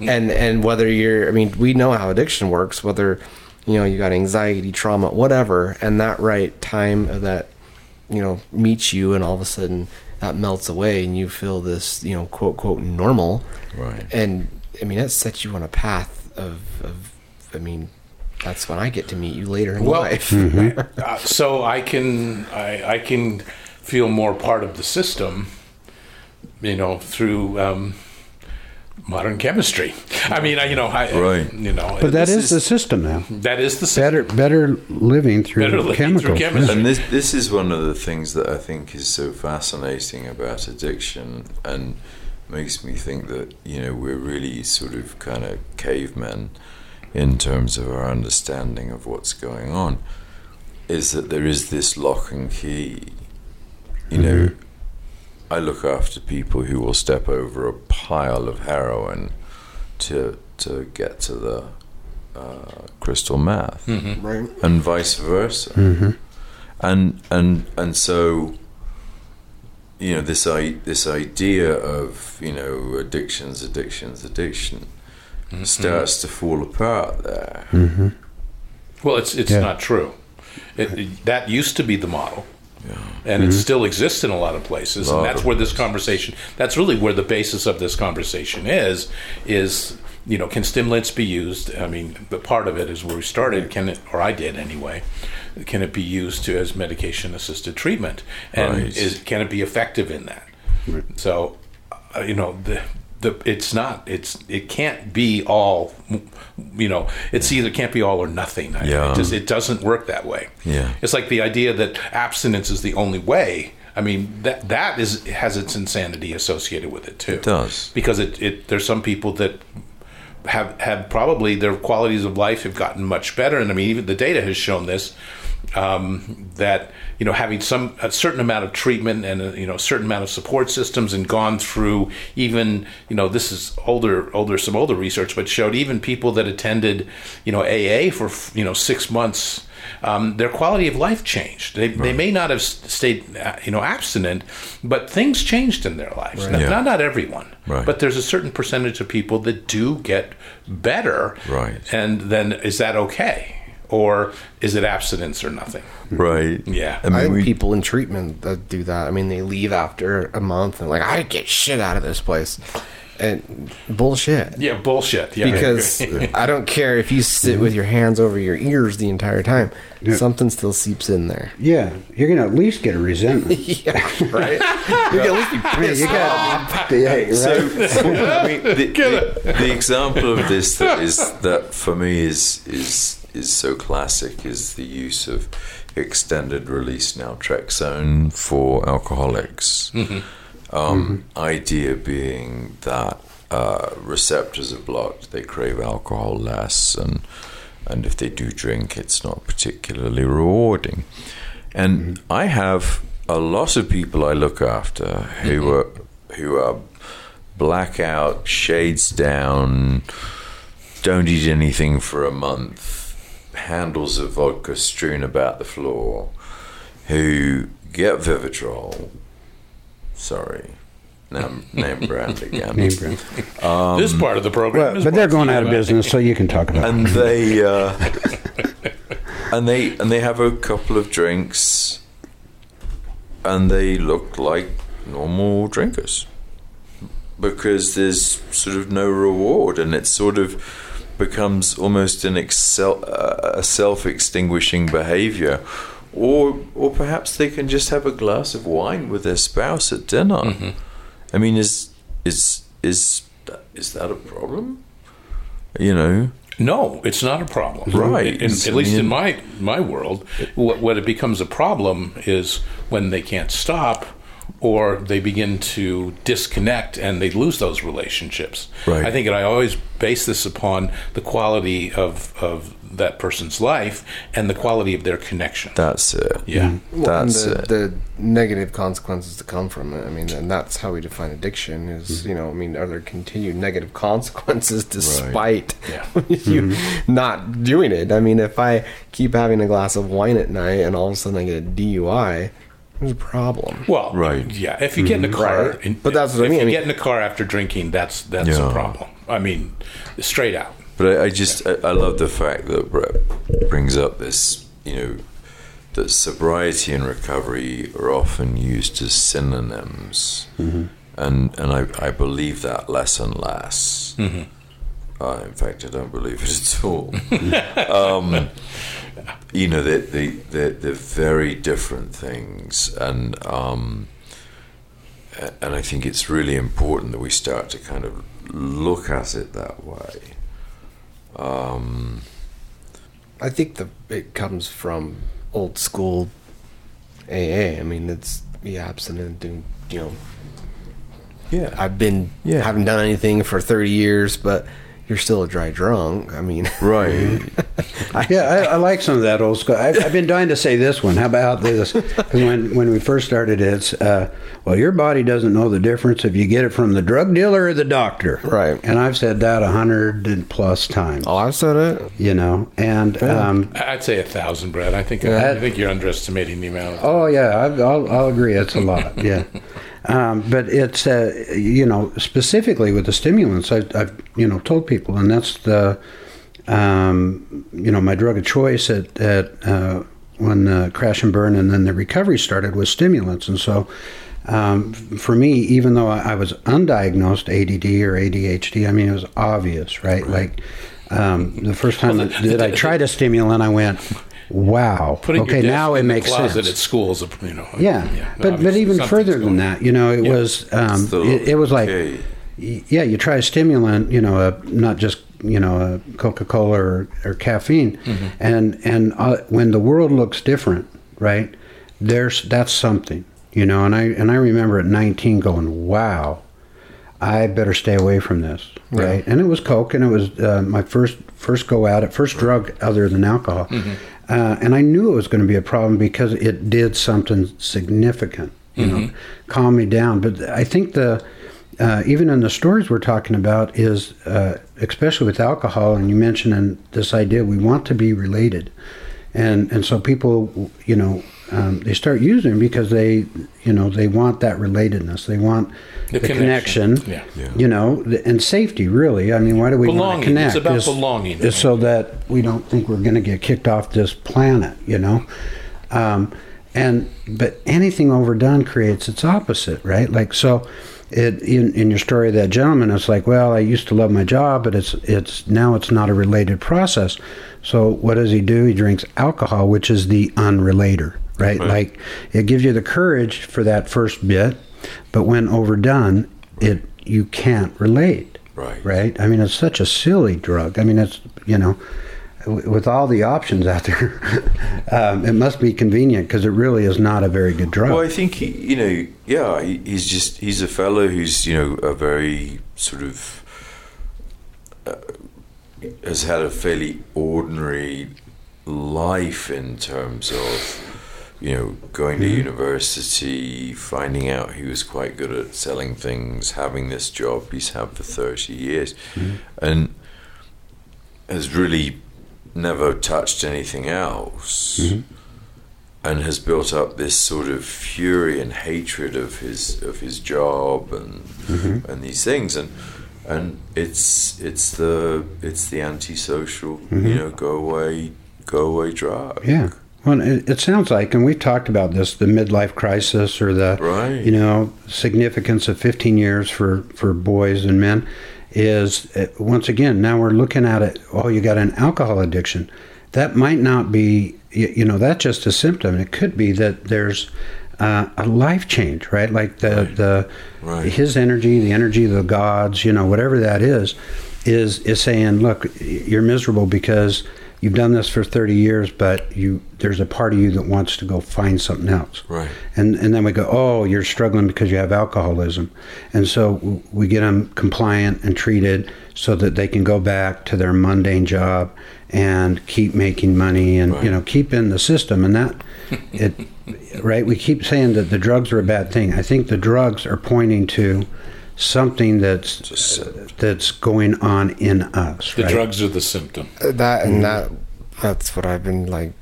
And and whether you're, I mean, we know how addiction works. Whether you know you got anxiety, trauma, whatever, and that right time of that, you know, meets you, and all of a sudden that melts away, and you feel this, you know, quote quote normal, Right. and I mean, that sets you on a path of, of I mean, that's when I get to meet you later in Well, life. Uh, so I can I, I can feel more part of the system, you know, through um, modern chemistry. I mean, I, you know, I, Right. you know, But that this is, the system now. that is the system. Better, better living through Better living chemicals. through chemistry. And this this is one of the things that I think is so fascinating about addiction and makes me think that, you know, we're really sort of kind of cavemen in terms of our understanding of what's going on. Is that there is this lock and key. You know, mm-hmm. I look after people who will step over a pile of heroin to to get to the uh, crystal meth mm-hmm. right? and vice versa. Mm-hmm. And and and so you know this I this idea of you know addictions, addictions, addiction mm-hmm. starts to fall apart there. Well, it's it's Yeah. not true. It, it- that used to be the model, and it still exists in a lot of places. And that's where this conversation. That's really where the basis of this conversation is. Is you know, can stimulants be used? I mean, the part of it is where we started. Can it, or I did anyway? Can it be used to as medication-assisted treatment? And Right. is can it be effective in that? So, uh, you know, the the it's not it's it can't be all, you know, it's either can't be all or nothing. I- Yeah. It just it doesn't work that way. Yeah. It's like the idea that abstinence is the only way. I mean that that is has its insanity associated with it too. It does. because it, it there's some people that have have probably their qualities of life have gotten much better, and I mean even the data has shown this um, that you know having some a certain amount of treatment and a, you know a certain amount of support systems and gone through even you know this is older older some older research but showed even people that attended you know AA for you know six months um, their quality of life changed. They, they may not have stayed, uh, you know, abstinent, but things changed in their lives. Not, Yeah. not not everyone, Right. but there's a certain percentage of people that do get better. Right. And then is that okay, or is it abstinence or nothing? Right. Yeah. I I mean, we, people in treatment that do that. I mean, they leave after a month and like, I get shit out of this place, and bullshit. Yeah, bullshit. Yeah, Because agree. I don't care if you sit with your hands over your ears the entire time, something still seeps in there. Yeah, you're going to at least get a resentment. yeah, right. you can at least be pissed you off. got, yeah, right. so, I mean, the, the, the example of this that is that for me is is is so classic is the use of extended release naltrexone for alcoholics. Um, Idea being that uh, receptors are blocked, they crave alcohol less, and and if they do drink, it's not particularly rewarding. And I have a lot of people I look after who are who are blackout, shades down, don't eat anything for a month, handles of vodka strewn about the floor, who get Vivitrol. Sorry, name, name brand again. Name brand. this part of the program. Well, is but they're going out of business, so you can talk about and it. they uh, and they and they have a couple of drinks and they look like normal drinkers because there's sort of no reward and it's sort of becomes almost an excel, uh, a self-extinguishing behavior. Or or perhaps they can just have a glass of wine with their spouse at dinner. I mean is is is that, is that a problem? You know? No, it's not a problem. Right. In- at least in my my world, what, what it becomes a problem is when they can't stop, or they begin to disconnect and they lose those relationships. Right. I think and I always base this upon the quality of, of that person's life and the quality of their connection. That's it. yeah. Mm-hmm. Well, That's the, it. the negative consequences to come from it. I mean, and that's how we define addiction. Is mm-hmm. you know, I mean, are there continued negative consequences despite Yeah. you mm-hmm. not doing it? I mean, if I keep having a glass of wine at night and all of a sudden I get a DUI, there's a problem. Well, Right. Yeah, if you get in a car, Right. and- But that's what I if mean. I mean- get in a car after drinking, that's that's a problem. I mean, straight out. But I, I just I, I love the fact that Bret brings up this, you know, that sobriety and recovery are often used as synonyms, and and I, I believe that less and less. Uh, in fact, I don't believe it at all. um, you know, they they they're, they're very different things, and um, and I think it's really important that we start to kind of look at it that way. Um, I think the it comes from old school AA. I mean, it's be abstinent and you know, yeah, I've been Yeah. haven't done anything for thirty years, but you're still a dry drunk. I mean, right. Yeah, I, I like some of that old school. I've, I've been dying to say this one. How about this? 'Cause when when we first started, it's uh, well, your body doesn't know the difference if you get it from the drug dealer or the doctor. Right. And I've said that a hundred and plus times. oh, I've said it. You know, and um, I'd say a thousand, Bret. I think Yeah. I think you're underestimating the amount. Of, Oh yeah, I, I'll, I'll agree. It's a lot. Yeah, um, but it's uh, you know specifically with the stimulants. I've, I've you know told people, and that's the um, you know my drug of choice at at uh, when the crash and burn, and then the recovery started was stimulants, and so. Um, for me, even though I I was undiagnosed ADD or ADHD, I mean it was obvious, right? Like um, the first time that, that I tried a stimulant, I went, "Wow, Putting okay, now it makes closet sense." at school is a you know. Yeah, but but even further than that, you know, it Yeah. was um, it, it was like, okay. yeah, you try a stimulant, you know, a, not just you know a Coca Cola or, or caffeine, Mm-hmm. and and uh, when the world looks different, right? There's that's something, you know, and I and I remember at 19 going, wow. I better stay away from this, right? And it was coke, and it was uh, my first first go at first drug other than alcohol, uh, and I knew it was going to be a problem because it did something significant, you know, calm me down. But I think the uh, even in the stories we're talking about is uh, especially with alcohol, and you mentioned in this idea we want to be related, and and so people, you know. Um, they start using because they, you know, they want that relatedness. They want The the, connection. connection, Yeah. Yeah. you know, and safety. Really, I mean, why do we want to connect? It's about Is- belonging. is so that we don't think we're going to get kicked off this planet. You know, um, and but anything overdone creates its opposite, right? Like so. It, in, in your story, of that gentleman, it's like, well, I used to love my job, but it's it's now it's not a related process. So what does he do? He drinks alcohol, which is the unrelater, right? Right. Like it gives you the courage for that first bit, but when overdone, it you can't relate. Right. Right. I mean, it's such a silly drug. I mean, it's you know, with all the options out there, um, it must be convenient because it really is not a very good drug. Well, I think he, you know, yeah, he, he's just he's a fellow who's you know a very sort of uh, has had a fairly ordinary life in terms of you know going to mm-hmm. university, finding out he was quite good at selling things, having this job he's had for thirty years, mm-hmm. and has really never touched anything else mm-hmm. and has built up this sort of fury and hatred of his of his job and and these things and and it's it's the it's the antisocial you know go away go away drug. Yeah. Well, it, sounds like, and we've talked about this, the midlife crisis or the, Right. you know, significance of 15 years for, for boys and men is, uh, once again, now we're looking at it, oh, you got an alcohol addiction. That might not be, you know, that's just a symptom. It could be that there's uh, a life change, right? Like the, the Right. his energy, the energy of the gods, you know, whatever that is, is is saying, look, you're miserable because you've done this for 30 years, but you there's a part of you that wants to go find something else. Right. And and then we go, oh, you're struggling because you have alcoholism, and so we get them compliant and treated so that they can go back to their mundane job and keep making money and you know keep in the system. And that it right? We keep saying that the drugs are a bad thing. I think the drugs are pointing to something that's that's going on in us The right? drugs are the symptom. Uh, that and that that's what I've been like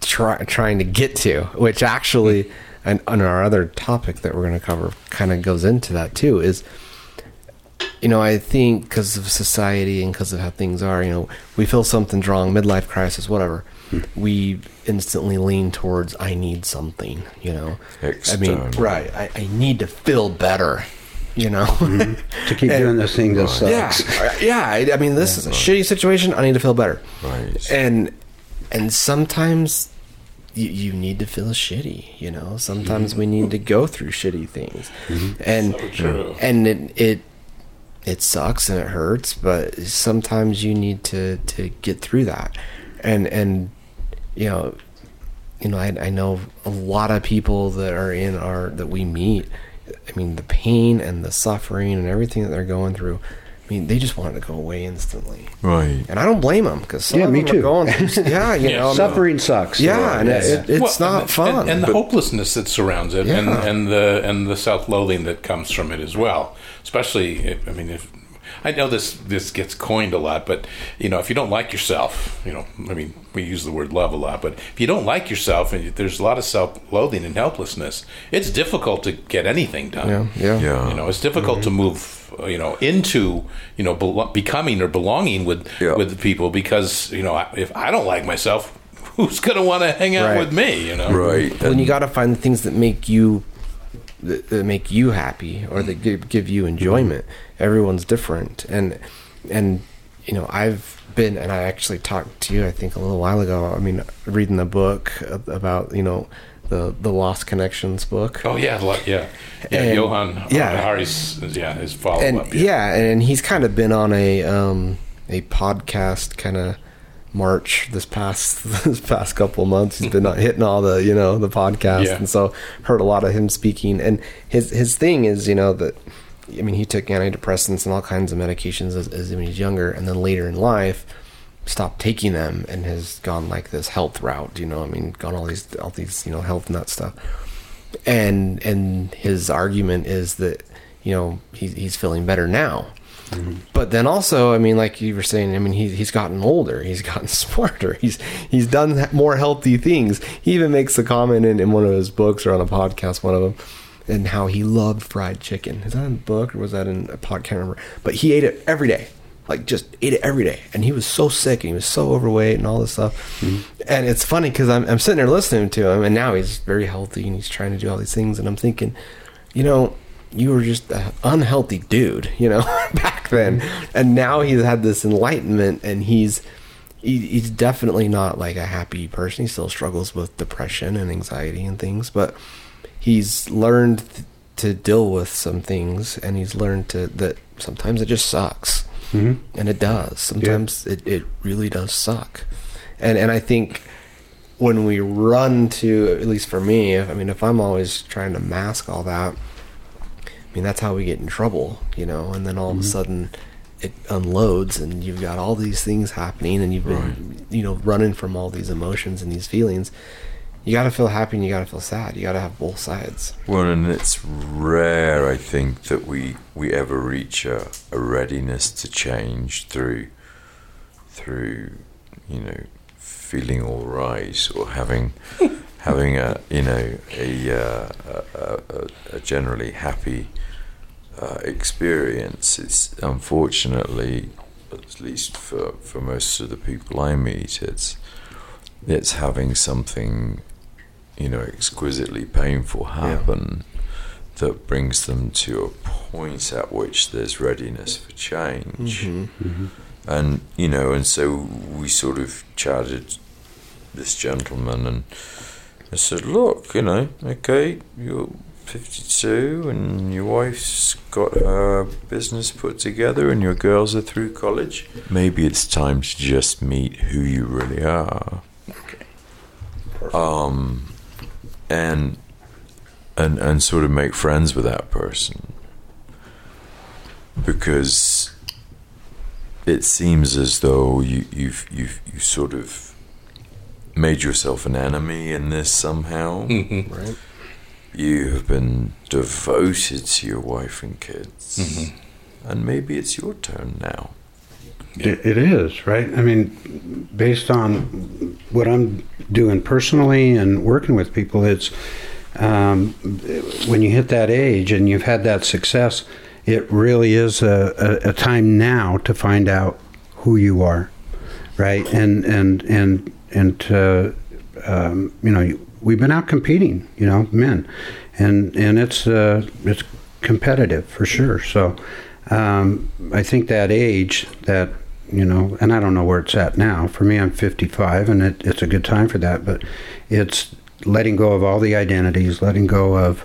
try, trying to get to, which actually, and on our other topic that we're going to cover, kind of goes into that too. Is you know I think because of society and because of how things are, you know, we feel something's wrong, midlife crisis, whatever. Hmm. We instantly lean towards I need something, you know. I mean, right? I, I need to feel better, you know. Mm-hmm. to keep And- doing this thing that sucks yeah, yeah. I, I mean, this is a shitty situation. I need to feel better. Right. And and sometimes you, you need to feel shitty. You know, sometimes we need to go through shitty things, mm-hmm. and So true. and it it it sucks and it hurts, but sometimes you need to to get through that, and and you know. You know, I, I know a lot of people that are in our that we meet. I mean, the pain and the suffering and everything that they're going through. I mean, they just want it to go away instantly, Right. and I don't blame them because some Yeah, of me too. are going. Through, yeah, you Yeah, know, I mean, suffering sucks yeah, and it, it, it's Well, not and- fun. And, and the But- hopelessness that surrounds it, and, and the and the self-loathing that comes from it as well. Especially, if, I mean, if I know this this gets coined a lot, but you know, if you don't like yourself, you know, I mean, we use the word love a lot, but if you don't like yourself, and there's a lot of self-loathing and helplessness, it's difficult to get anything done. yeah, yeah, Yeah. You know, it's difficult to mm-hmm. move, you know, into, you know, belo- becoming or belonging with Yeah. with the people because, you know, if I don't like myself, who's going to want to hang out Right. with me, you know? Right. Well, and you got to find the things that make you that, that make you happy or that give, give you enjoyment. Everyone's different, and and you know I've been and I actually talked to you I think a little while ago. I mean, reading the book about you know the the Lost Connections book. Oh yeah, yeah, yeah. And- Johann, yeah. yeah, Hari's, yeah, his follow up. yeah. and he's kind of been on a um a podcast kind of march this past this past couple of months. He's been hitting all the you know the podcast Yeah. and so heard a lot of him speaking. And his his thing is you know that i mean he took antidepressants and all kinds of medications as, as when he was younger. And then later in life stopped taking them and has gone like this health route you know i mean gone all these all these you know health nut stuff. And and his argument is that you know he's he's feeling better now. But then also, I mean, like you were saying, I mean, he, he's gotten older, he's gotten smarter, he's he's done more healthy things. He even makes a comment in, in one of his books or on a podcast, one of them, and how he loved fried chicken. Is that in a book or was that in a podcast? Can't remember. But he ate it every day, like just ate it every day, and he was so sick and he was so overweight and all this stuff. Mm-hmm. And it's funny because I'm I'm sitting there listening to him, and now he's very healthy and he's trying to do all these things, and I'm thinking, you know, you were just an unhealthy dude, you know, back then, and now he's had this enlightenment, and he's he, he's definitely not like a happy person. He still struggles with depression and anxiety and things, but he's learned th- to deal with some things, and he's learned to that sometimes it just sucks, Mhm. and it does. Sometimes it, it really does suck, and and I think when we run to at least for me, if, I mean, if I'm always trying to mask all that, mean that's how we get in trouble, you know. And then all of a sudden, it unloads, and you've got all these things happening, and you've been, you know, running from all these emotions and these feelings. You got to feel happy, and you got to feel sad. You got to have both sides. Well, and it's rare, I think, that we we ever reach a, a readiness to change through through you know feeling all right or having having a you know a uh, a, a, a generally happy uh, experience. It's unfortunately, at least for for most of the people I meet, it's it's having something you know exquisitely painful happen that brings them to a point at which there's readiness for change. And you know and so we sort of chatted this gentleman and I said look you know okay you're 52 and your wife's got her business put together and your girls are through college, maybe it's time to just meet who you really are. Okay. Um, and and and sort of make friends with that person because it seems as though you, you've you've you sort of made yourself an enemy in this somehow. Mm-hmm. Right. You have been devoted to your wife and kids, Mm-hmm. and maybe it's your turn now. It, it is right. I mean, based on what I'm doing personally and working with people, it's um, when you hit that age and you've had that success, it really is a, a, a time now to find out who you are, right? And and and and to, um, you know, we've been out competing, you know, men, and and it's uh, it's competitive for sure. So um, I think that age that you know, and I don't know where it's at now. For me, I'm 55, and it, it's a good time for that. But it's letting go of all the identities, letting go of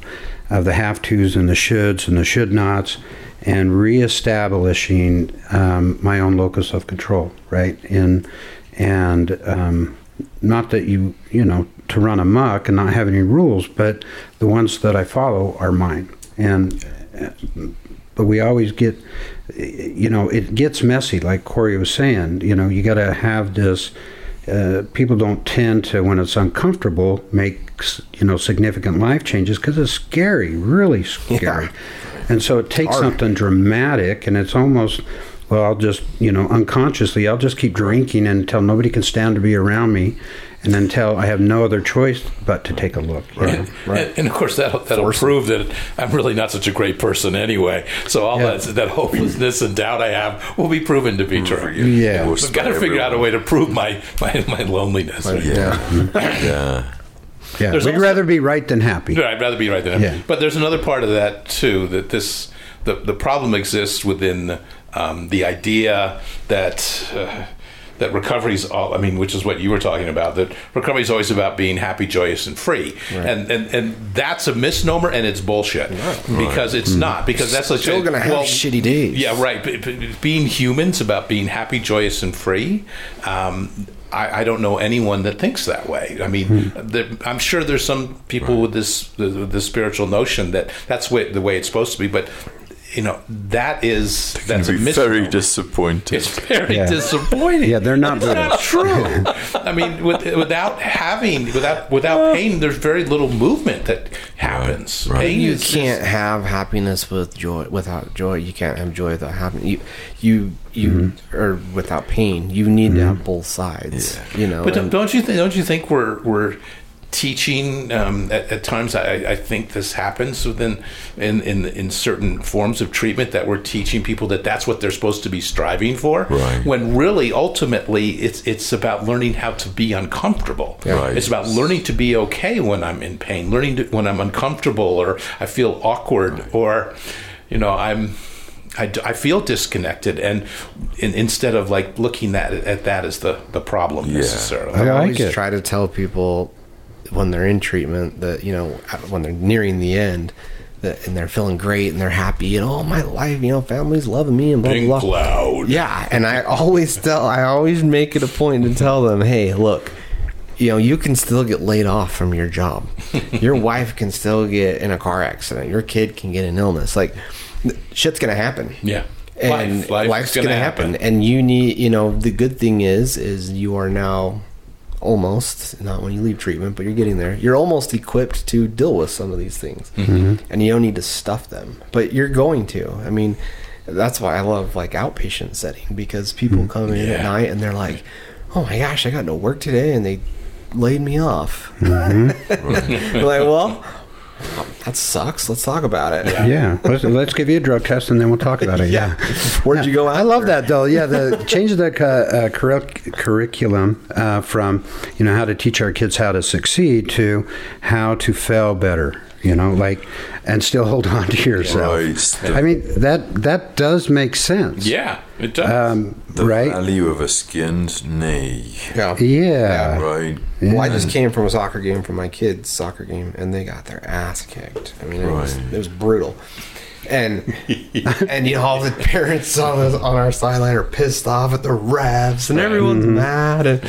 of the have tos and the shoulds and the should nots, and reestablishing um, my own locus of control, right? In and um, not that you you know to run amok and not have any rules, but the ones that I follow are mine. And uh, but we always get you know it gets messy like corey was saying you know you got to have this uh, people don't tend to when it's uncomfortable make you know significant life changes because it's scary really scary. And so it takes something dramatic and it's almost well i'll just you know unconsciously i'll just keep drinking until nobody can stand to be around me and until i have no other choice but to take a look you know? And, and of course, that'll, that'll prove that I'm really not such a great person anyway. So all Yeah. that, that hopelessness and doubt I have will be proven to be true. Yeah. Forced I've got to figure out a way to prove my, my, my loneliness. Yeah, yeah. yeah There's we'd also- rather be right than happy No, I'd rather be right than Yeah. But there's another part of that too that this the the problem exists within um, the idea that. Uh, that recovery is all, I mean, which is what you were talking about, that recovery is always about being happy, joyous, and free. And, and and that's a misnomer and it's bullshit. Because it's not. Because that's like Still gonna have shitty days. Yeah, right. B- b- being human's about being happy, joyous, and free. Um, I, I don't know anyone that thinks that way. I mean, there, I'm sure there's some people with this with this spiritual notion that that's way, the way it's supposed to be. But you know, that is that's a You'd be misnomer. very disappointed. It's very Yeah. disappointing. Yeah, they're not It's good not true. I mean, with, without having without without pain, there's very little movement that happens. right. Pain you is- can't have happiness with joy without joy. You can't have joy without happiness. You, you, you, mm-hmm. or without pain. You need to mm-hmm. have both sides. You know. But don't, and- don't you think? Don't you think we're we're teaching um, at, at times? I, I think this happens within in, in in certain forms of treatment that we're teaching people that that's what they're supposed to be striving for. Right. When really, ultimately, it's it's about learning how to be uncomfortable. Right. It's about learning to be okay when I'm in pain, learning to, when I'm uncomfortable or I feel awkward or, you know, I'm. I, I feel disconnected, and in, instead of like looking at at that as the, the problem Yeah. necessarily. I I like always it. try to tell people when they're in treatment that you know when they're nearing the end that and they're feeling great and they're happy and oh my life you know family's loving me and blah Pink blah blah. Yeah, and I always tell I always make it a point to tell them, hey, look. You know, you can still get laid off from your job. your wife can still get in a car accident. Your kid can get an illness. Like, shit's gonna happen Yeah. and Life- life is life's gonna gonna, happen. and you need you know the good thing is is you are now almost not when you leave treatment but you're getting there. You're almost equipped to deal with some of these things. Mm-hmm. And you don't need to stuff them but you're going to. I mean that's why i love like outpatient setting because people mm-hmm. come in Yeah. at night and they're like oh my gosh i got no work today and they laid me off. Mm-hmm. You're like well that sucks let's talk about it Yeah, let's, let's give you a drug test and then we'll talk about it. Yeah, where'd you go after? I love that though. Yeah, the change the cu- uh, curric- curriculum uh, from you know how to teach our kids how to succeed to how to fail better. You know, like, and still hold on to yourself. Right. I mean, that that does make sense. Yeah, it does. Um, The right? value of a skinned knee. Yeah. Yeah. Right. Well, I just came from a soccer game from my kids' soccer game, and they got their ass kicked. I mean, it, was, it was brutal. And and you know all the parents on on our sideline are pissed off at the refs, and everyone's mm-hmm. mad, and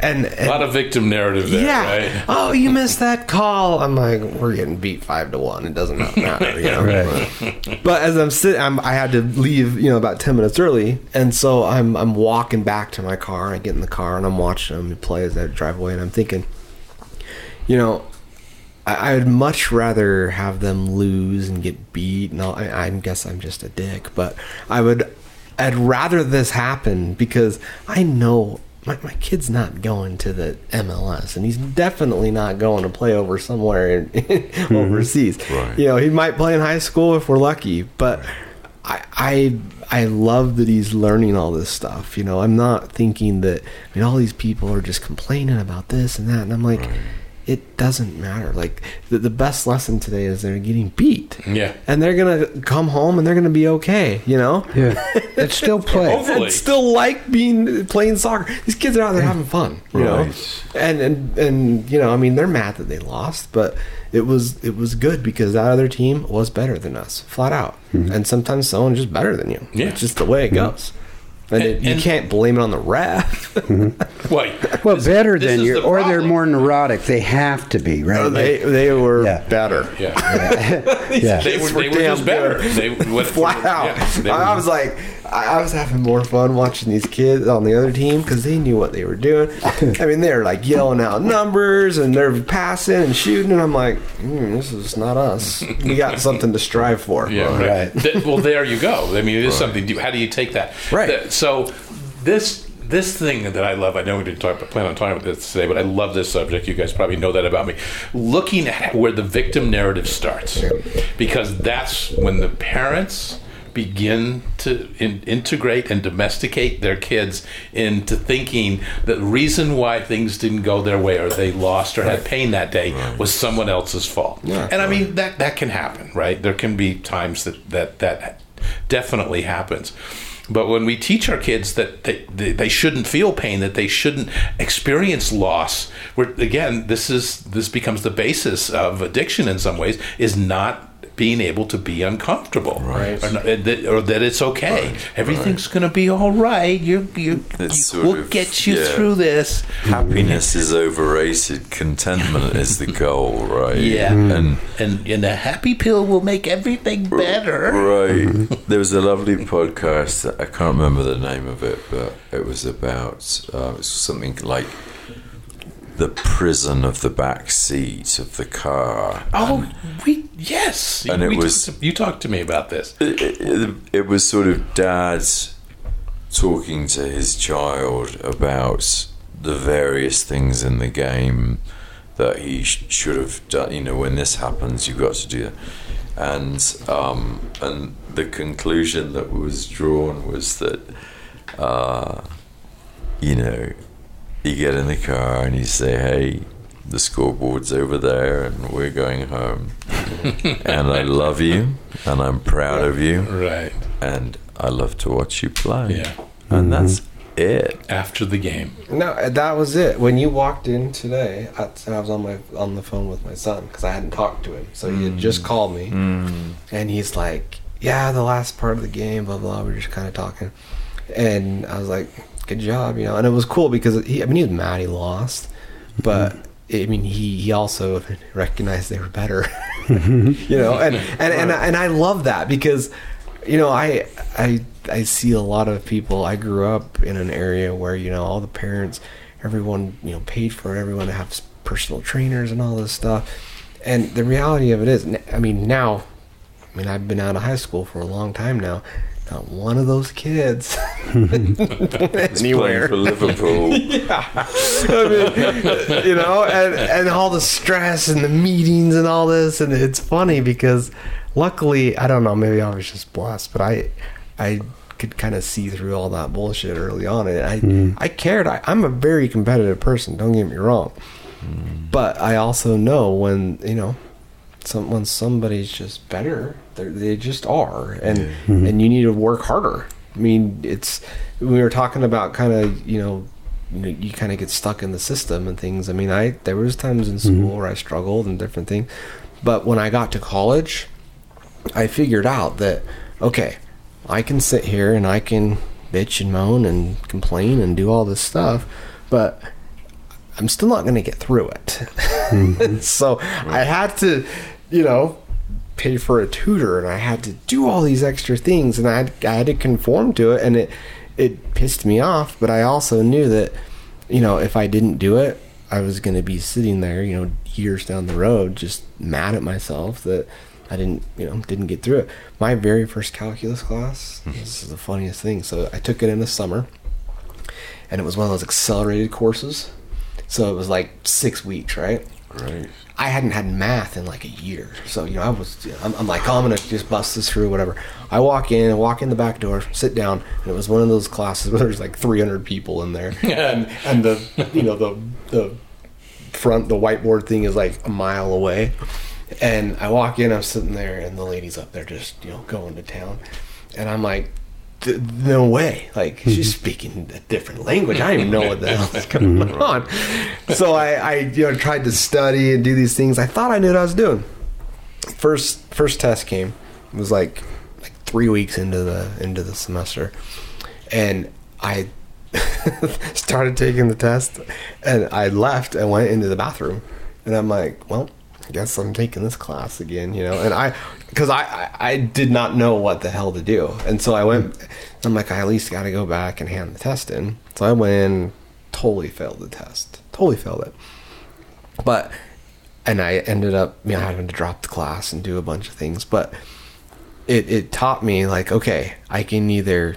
and, a lot of victim narrative there, yeah, right? oh you missed that call. I'm like, we're getting beat five to one. It doesn't matter, you know. Right. But as I'm sitting, I'm, I had to leave, you know, about ten minutes early, and so I'm I'm walking back to my car. I get in the car and I'm watching them play as I drive away, and I'm thinking, you know, I, I'd much rather have them lose and get beat. And all, I, I guess I'm just a dick, but I would, I'd rather this happen because I know. My, my kid's not going to the MLS, and he's definitely not going to play over somewhere in, mm-hmm. overseas. Right. You know, he might play in high school if we're lucky, but I, I I love that he's learning all this stuff. You know, I'm not thinking that I mean all these people are just complaining about this and that, and I'm like, it doesn't matter. Like the, the best lesson today is they're getting beat, Yeah. and they're gonna come home and they're gonna be okay. You know, Yeah. It's still play. Hopefully. and still like being playing soccer. These kids are out there having fun, you know. Right. And and and you know, I mean, they're mad that they lost, but it was it was good because that other team was better than us, flat out. Mm-hmm. And sometimes someone's just better than you. Yeah. It's just the way it mm-hmm. goes. And, it, you and- can't blame it on the ref. Wait. Well, better this than is you, the or they're more neurotic. They have to be, right? they they were Yeah. better. Yeah. yeah. They were, Kids were they were damn just better. good. They what, Flat out. Yeah, they I, were- I was like, I, I was having more fun watching these kids on the other team because they knew what they were doing. I mean, they're like yelling out numbers and they're passing and shooting, and I'm like, mm, this is not us. We got something to strive for. Yeah, right. Right. Th- well, there you go. I mean, it is something. How do you take that? Right. Th- so this this thing that I love. I know we didn't talk, plan on talking about this today, but I love this subject. You guys probably know that about me. Looking at where the victim narrative starts, because that's when the parents begin to in, integrate and domesticate their kids into thinking that the reason why things didn't go their way or they lost or had pain that day was someone else's fault. Yeah. and I mean that that can happen, right? There can be times that that that definitely happens. But when we teach our kids that they, they, they shouldn't feel pain, that they shouldn't experience loss, we're, again, this is this becomes the basis of addiction in some ways. Is not being able to be uncomfortable, Right. Or, not- or that it's okay. Everything's going to be all right. You you, you we'll of- get you yeah. through this. Happiness is overrated. Contentment is the goal, right? Yeah. And And and a happy pill will make everything better. Right. There was a lovely podcast. I can't remember the name of it, but it was about uh, it was something like the prison of the back seat of the car. Oh, we yes. And it was- talked to- you talked to me about this. It, it, it was sort of dad talking to his child about the various things in the game that he sh- should have done. You know, when this happens, you've got to do that. And um, and the conclusion that was drawn was that, uh, you know, you get in the car and you say, "Hey, the scoreboard's over there, and we're going home." and I love you, and I'm proud of you, Right. and I love to watch you play. Yeah. And that's mm-hmm. it. After the game. No, that was it. When you walked in today, I, I was on my on the phone with my son because I hadn't talked to him. So he had just mm. called me, mm. and he's like, "Yeah, the last part of the game, blah blah." We are just kind of talking, and I was like, "Good job," you know. And it was cool because he, I mean, he was mad he lost, but I mean, he he also recognized they were better, you know. And and and I, and I love that because, you know, I I I see a lot of people. I grew up in an area where you know all the parents, everyone you know paid for it, everyone to have personal trainers and all this stuff. And the reality of it is, I mean, now, I mean, I've been out of high school for a long time now. Not one of those kids It's anywhere. for Liverpool. I mean, you know, and and all the stress and the meetings and all this, and it's funny because luckily, I don't know, maybe I was just blessed, but I, I could kind of see through all that bullshit early on, and I, hmm. I cared. I, I'm a very competitive person. Don't get me wrong, hmm. but I also know when you know. some when somebody's just better, they're, they just are, and mm-hmm. and you need to work harder. I mean, it's we were talking about kind of you know. You, know, you kind of get stuck in the system and things. I mean, I there was times in mm-hmm. school where I struggled and different things, but when I got to college, I figured out that okay, I can sit here and I can bitch and moan and complain and do all this stuff, but I'm still not going to get through it. Mm-hmm. so I had to, you know, pay for a tutor and I had to do all these extra things and I had, I had to conform to it and it it pissed me off, but I also knew that you know, if I didn't do it, I was going to be sitting there, you know, years down the road just mad at myself that I didn't, you know, didn't get through it. My very first calculus class, mm-hmm. this is the funniest thing. So I took it in the summer and it was one of those accelerated courses. So it was like six weeks, right? Right. I hadn't had math in like a year, so you know I was. I'm, I'm like, oh, I'm gonna just bust this through, whatever. I walk in, I walk in the back door, sit down, and it was one of those classes where there's like 300 people in there, and and the you know the the front the whiteboard thing is like a mile away, and I walk in, I'm sitting there, and the lady's up there just you know going to town, and I'm like. "Th- No way! Like she's mm-hmm. speaking a different language. I don't even know what the hell is going mm-hmm. on. So I, I, you know, tried to study and do these things. I thought I knew what I was doing. First, first test came. It was like like three weeks into the into the semester, and I started taking the test, and I left and went into the bathroom, and I'm like, well, I guess I'm taking this class again, you know, and I because I, I I did not know what the hell to do, and so I went. I'm like, I at least got to go back and hand the test in. So I went totally failed the test, totally failed it, but and I ended up you know having to drop the class and do a bunch of things, but it it taught me like okay, I can either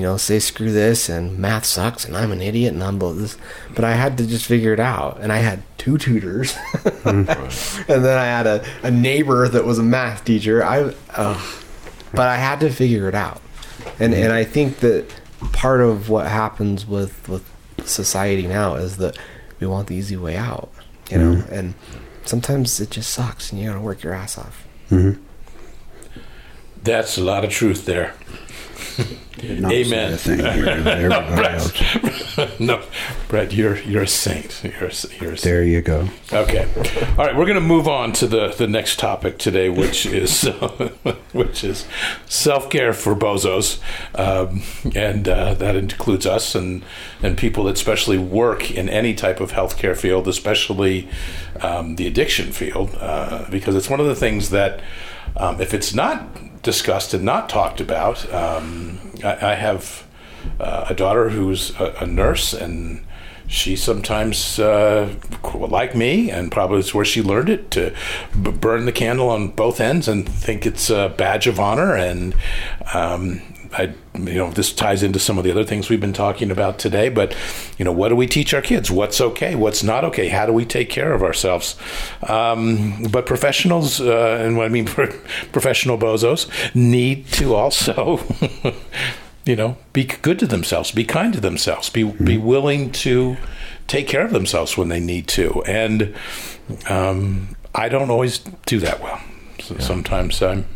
you know say screw this and math sucks and I'm an idiot and I'm both this, but I had to just figure it out, and I had two tutors, and then I had a, a neighbor that was a math teacher. I uh, but I had to figure it out, and and I think that part of what happens with with society now is that we want the easy way out, you know, and sometimes it just sucks, and you gotta work your ass off. That's a lot of truth there. Not Amen. a thing here to everybody no, Bret, you're you're a saint. You're a, you're a saint. There you go. Okay. All right, we're going to move on to the, the next topic today, which is which is self care for bozos, um, and uh, that includes us and and people that especially work in any type of healthcare field, especially um, the addiction field, uh, because it's one of the things that um, if it's not discussed and not talked about, um, I, I have uh, a daughter who's a, a nurse and she sometimes, uh, like me, and probably it's where she learned it, to b- burn the candle on both ends and think it's a badge of honor. And um, I, you know, this ties into some of the other things we've been talking about today. But you know, what do we teach our kids? What's okay? What's not okay? How do we take care of ourselves? Um, but professionals, uh, and what I mean for professional bozos, need to also. you know, be good to themselves, be kind to themselves, be be willing to take care of themselves when they need to. And um, I don't always do that well. So Sometimes I'm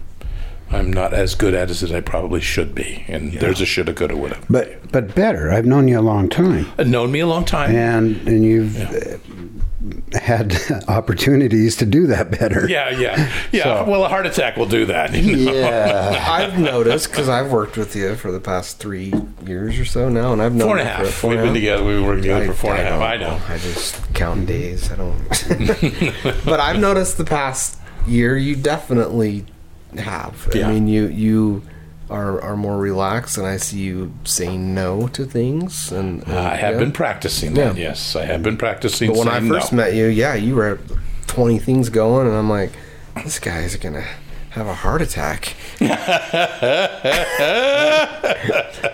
I'm not as good at it as I probably should be. And there's a shoulda, coulda, woulda. But but better. I've known you a long time, Uh, known me a long time. and and you've uh, had opportunities to do that better. Yeah, yeah, yeah. So- well, a heart attack will do that. you know? Yeah. I've noticed because I've worked with you for the past three years or so now, and I've known Four and a you for half. four We've and been half. together. We've been working together for four and a half. don't I know. I just count days. I don't. but I've noticed the past year you definitely have. Yeah. I mean, you you are are more relaxed, and I see you saying no to things. And, uh, and I have yeah. been practicing that. Yeah. Yes, I have been practicing. But when I first no. met you, yeah, you were twenty things going, and I'm like, this guy's gonna have a heart attack.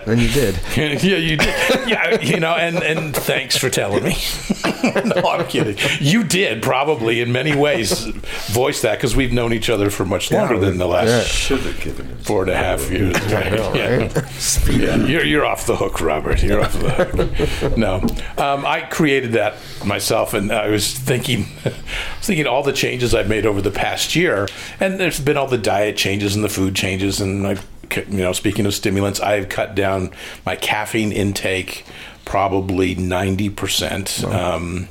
then you did. yeah, you did. Yeah, you know, and and thanks for telling me. no, I'm kidding. You did probably in many ways voice that because we've known each other for much longer than the last Should have given it. four and a half years. Right? know, Yeah. right? Yeah, you're, you're off the hook, Robert. You're off the hook. No, um, I created that myself, and I was thinking, I was thinking all the changes I've made over the past year, and there's been all the diet changes and the food changes, and I've, you know, speaking of stimulants, I've cut down my caffeine intake probably ninety percent. Um,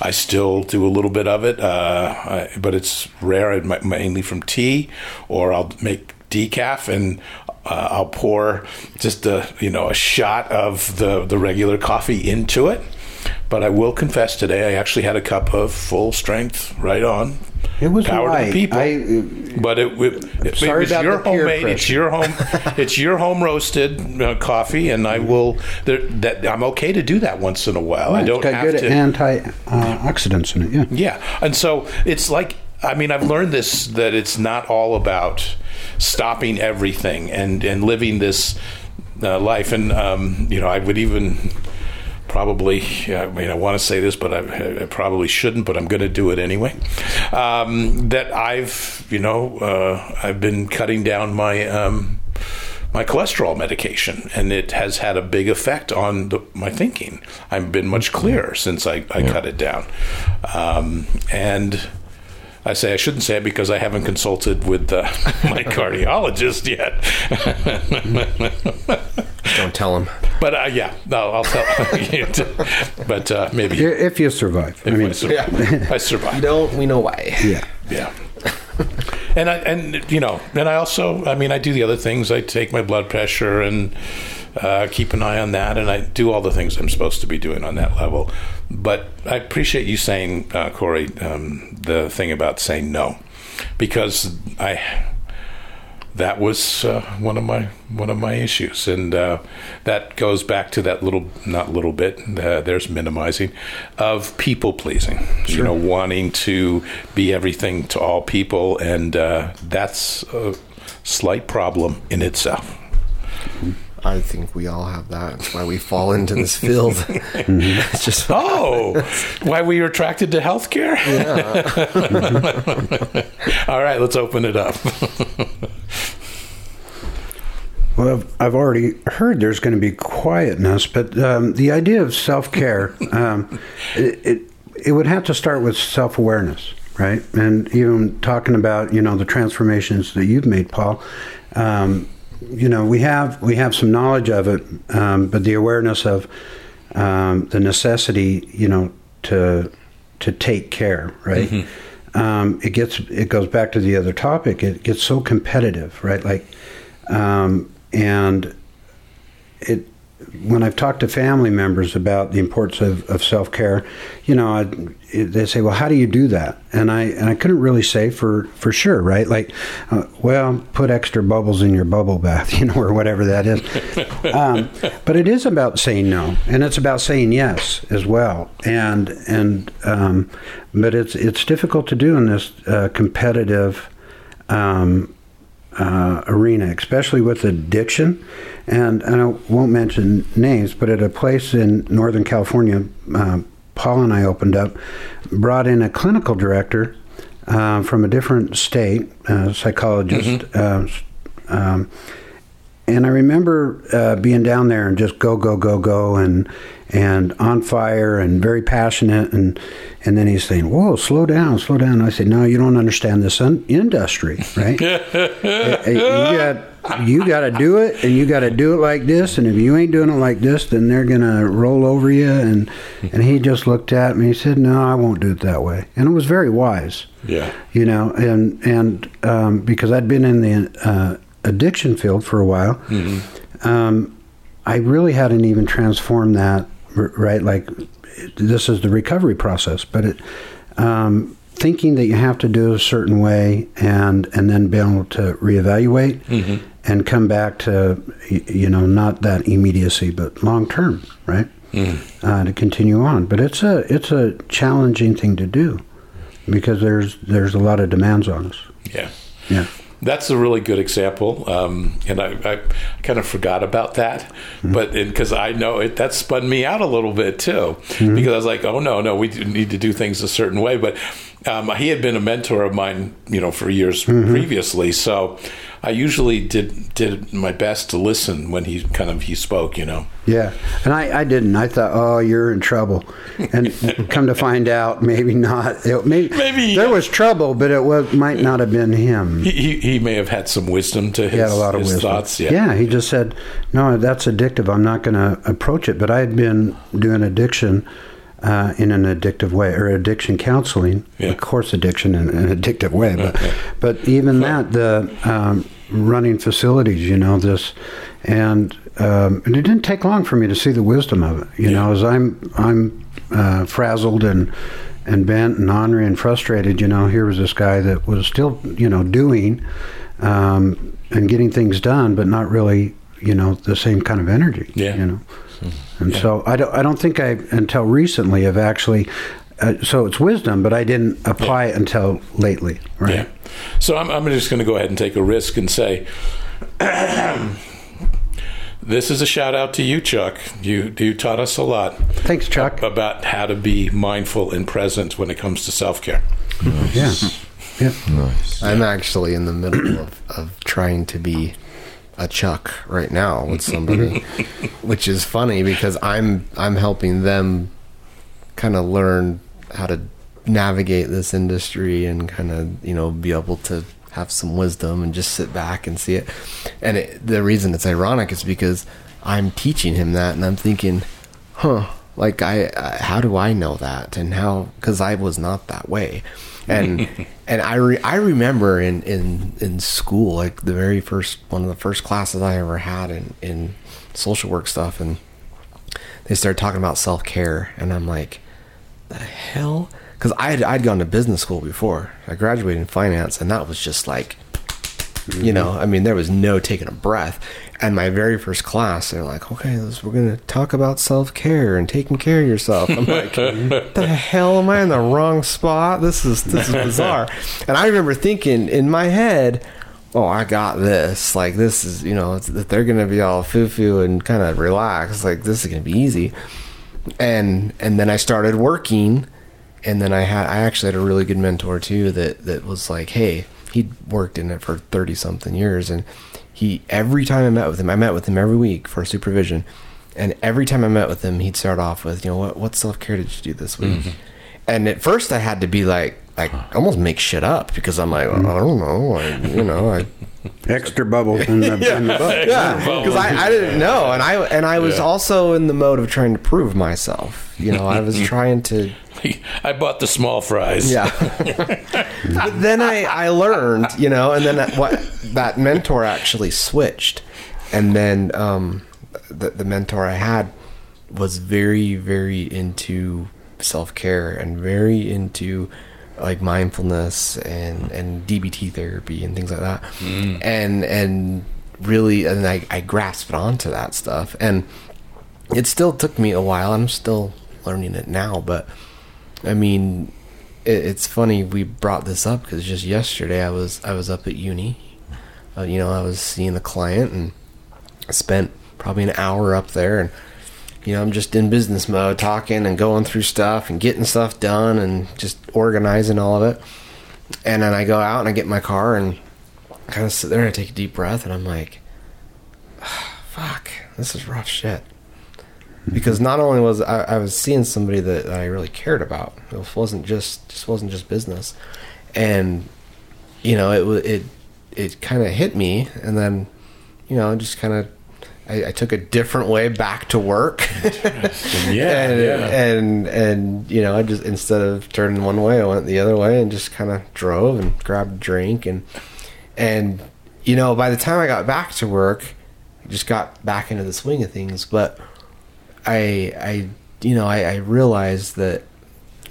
I still do a little bit of it, uh, I, but it's rare. I ma- mainly from tea, or I'll make decaf and uh, I'll pour just a you know a shot of the the regular coffee into it. But I will confess today, I actually had a cup of full strength, right on. It was Power to the people. I, But it, it, it, Sorry was about your homemade. It's your home. it's your home roasted uh, coffee, and I will. There, that I'm okay to do that once in a while. I don't got have good to. antioxidants in it. Yeah. Yeah, and so it's like I mean I've learned this that it's not all about stopping everything and and living this uh, life, and um, you know I would even probably I mean I want to say this, but I, I probably shouldn't, but I'm going to do it anyway. Um, that I've you know uh, I've been cutting down my. Um, my cholesterol medication, and it has had a big effect on the, my thinking. I've been much clearer since I, I cut it down. Um, and I say I shouldn't say it because I haven't consulted with uh, my cardiologist yet. Don't tell him. but uh, yeah, no, I'll tell you. but uh, maybe If you survive. I mean, I survive. I You survive. don't. We know why. yeah. Yeah. and I and you know, and I also I mean I do the other things. I take my blood pressure and uh, keep an eye on that, and I do all the things I'm supposed to be doing on that level. But I appreciate you saying, uh, Corey, um, the thing about saying no, because I that was uh, one of my one of my issues, and uh, that goes back to that little not little bit. Uh, there's minimizing of people pleasing. You know, wanting to be everything to all people, and uh, that's a slight problem in itself. I think we all have that. That's why we fall into this field. it's just Oh, why we are attracted to healthcare? all right, let's open it up. Well, I've- I've already heard there's going to be quietness, but um, the idea of self care, um, it, it it would have to start with self awareness, right? And even talking about you know the transformations that you've made, Paul. Um, you know, we have we have some knowledge of it, um, but the awareness of um, the necessity, you know, to to take care, right? Um, it gets it goes back to the other topic. It gets so competitive, right? Like, um, and it when I've talked to family members about the importance of, of self care, you know, I, they say, "Well, how do you do that?" And I and I couldn't really say for for sure, right? Like, uh, well, put extra bubbles in your bubble bath, you know, or whatever that is. um, but it is about saying no, and it's about saying yes as well. And and um, but it's it's difficult to do in this uh, competitive. Um, uh, arena, especially with addiction. And, and I won't mention names, but at a place in Northern California, uh, Paul and I opened up, brought in a clinical director uh, from a different state, psychologist. Uh, um, and I remember uh, being down there and just go, go, go, go, and and on fire and very passionate. And and then he's saying, "Whoa, slow down, slow down." I said, "No, you don't understand this un- industry, right? You got you got to do it, and you got to do it like this. And if you ain't doing it like this, then they're gonna roll over you." And and he just looked at me. and He said, "No, I won't do it that way." And it was very wise Yeah. you know, and and um, because I'd been in the uh, addiction field for a while, um, I really hadn't even transformed that right. Like this is the recovery process, but it um, thinking that you have to do it a certain way and and then be able to reevaluate and come back to you know not that immediacy, but long term, right? Uh, to continue on, but it's a it's a challenging thing to do because there's there's a lot of demands on us. Yeah. Yeah. That's a really good example, um, and I, I kind of forgot about that, Mm-hmm. but because I know it, that spun me out a little bit too, Mm-hmm. because I was like, oh no, no, we need to do things a certain way. But um, he had been a mentor of mine, you know, for years Mm-hmm. previously, so I usually did did my best to listen when he kind of he spoke, you know. Yeah, and I, I didn't. I thought, oh, you're in trouble, and come to find out, maybe not. It, maybe, Maybe- there was trouble, but it was might not have been him. He, he, he may have had some wisdom to his, He had a lot of his wisdom. thoughts. Yeah. he just said, "No, that's addictive. I'm not going to approach it." But I had been doing addiction uh, in an addictive way, or addiction counseling, Yeah. of course, addiction in an addictive way. But but even that, the um, running facilities, you know, this, and um, and it didn't take long for me to see the wisdom of it. You know, as I'm I'm uh, frazzled and and bent and ornery and frustrated. You know, here was this guy that was still, you know, doing um, and getting things done, but not really, you know, the same kind of energy. Yeah. You know, and so I don't. I don't think I until recently have actually. Uh, so it's wisdom, but I didn't apply it until lately. Right. Yeah. So I'm, I'm just going to go ahead and take a risk and say, this is a shout out to you, Chuck. You you taught us a lot Thanks, Chuck. about how to be mindful and present when it comes to self care. Yeah. Yeah. Nice. I'm actually in the middle of, of trying to be a Chuck right now with somebody, which is funny because I'm I'm helping them kind of learn how to navigate this industry and kind of you know be able to have some wisdom and just sit back and see it. And it, the reason it's ironic is because I'm teaching him that, and I'm thinking, huh, like I, I how do I know that, and how because I was not that way, and and I re, I remember in in in school like the very first one of the first classes I ever had in in social work stuff, and they started talking about self care, and I'm like, the hell? Because I had I'd gone to business school before. I graduated in finance, and that was just like, you mm-hmm. know, I mean, there was no taking a breath. And my very first class, they're like, okay, let's, we're gonna talk about self care and taking care of yourself. I'm like, the hell am I in the wrong spot? This is this is bizarre. And I remember thinking in my head. Oh, I got this. Like this is, you know, that they're gonna be all foo foo and kind of relax. Like this is gonna be easy and and then I started working, and then I had I actually had a really good mentor too that that was like, hey, he'd worked in it for thirty something years, and he every time I met with him, I met with him every week for supervision, and every time I met with him, he'd start off with, you know, what what self care did you do this week? Mm-hmm. And at first, I had to be like. Like almost make shit up because I'm like I don't know I, you know I Extra bubbles in the, in the book. yeah, because I, I didn't know, and I and I was Yeah. also in the mode of trying to prove myself. You know, I was trying to. I bought the small fries. Yeah. but then I I learned, you know, and then that, what that mentor actually switched, and then um, the the mentor I had was very very into self care and very into like mindfulness and and DBT therapy and things like that, and and really and I I grasped onto that stuff and it still took me a while. I'm still learning it now, but I mean, it, it's funny we brought this up because just yesterday I was I was up at uni. Uh, you know, I was seeing a client and spent probably an hour up there, and you know, I'm just in business mode, talking and going through stuff and getting stuff done and just organizing all of it. And then I go out and I get my car and kind of sit there and I take a deep breath and I'm like, fuck, this is rough shit because not only was I, I was seeing somebody that I really cared about. It wasn't just just wasn't just business, and you know it it it kind of hit me, and then you know just kind of. I, I took a different way back to work, Yeah, and, yeah. and and you know I just instead of turning one way, I went the other way and just kind of drove and grabbed a drink and and you know by the time I got back to work, I just got back into the swing of things. But I I you know I, I realized that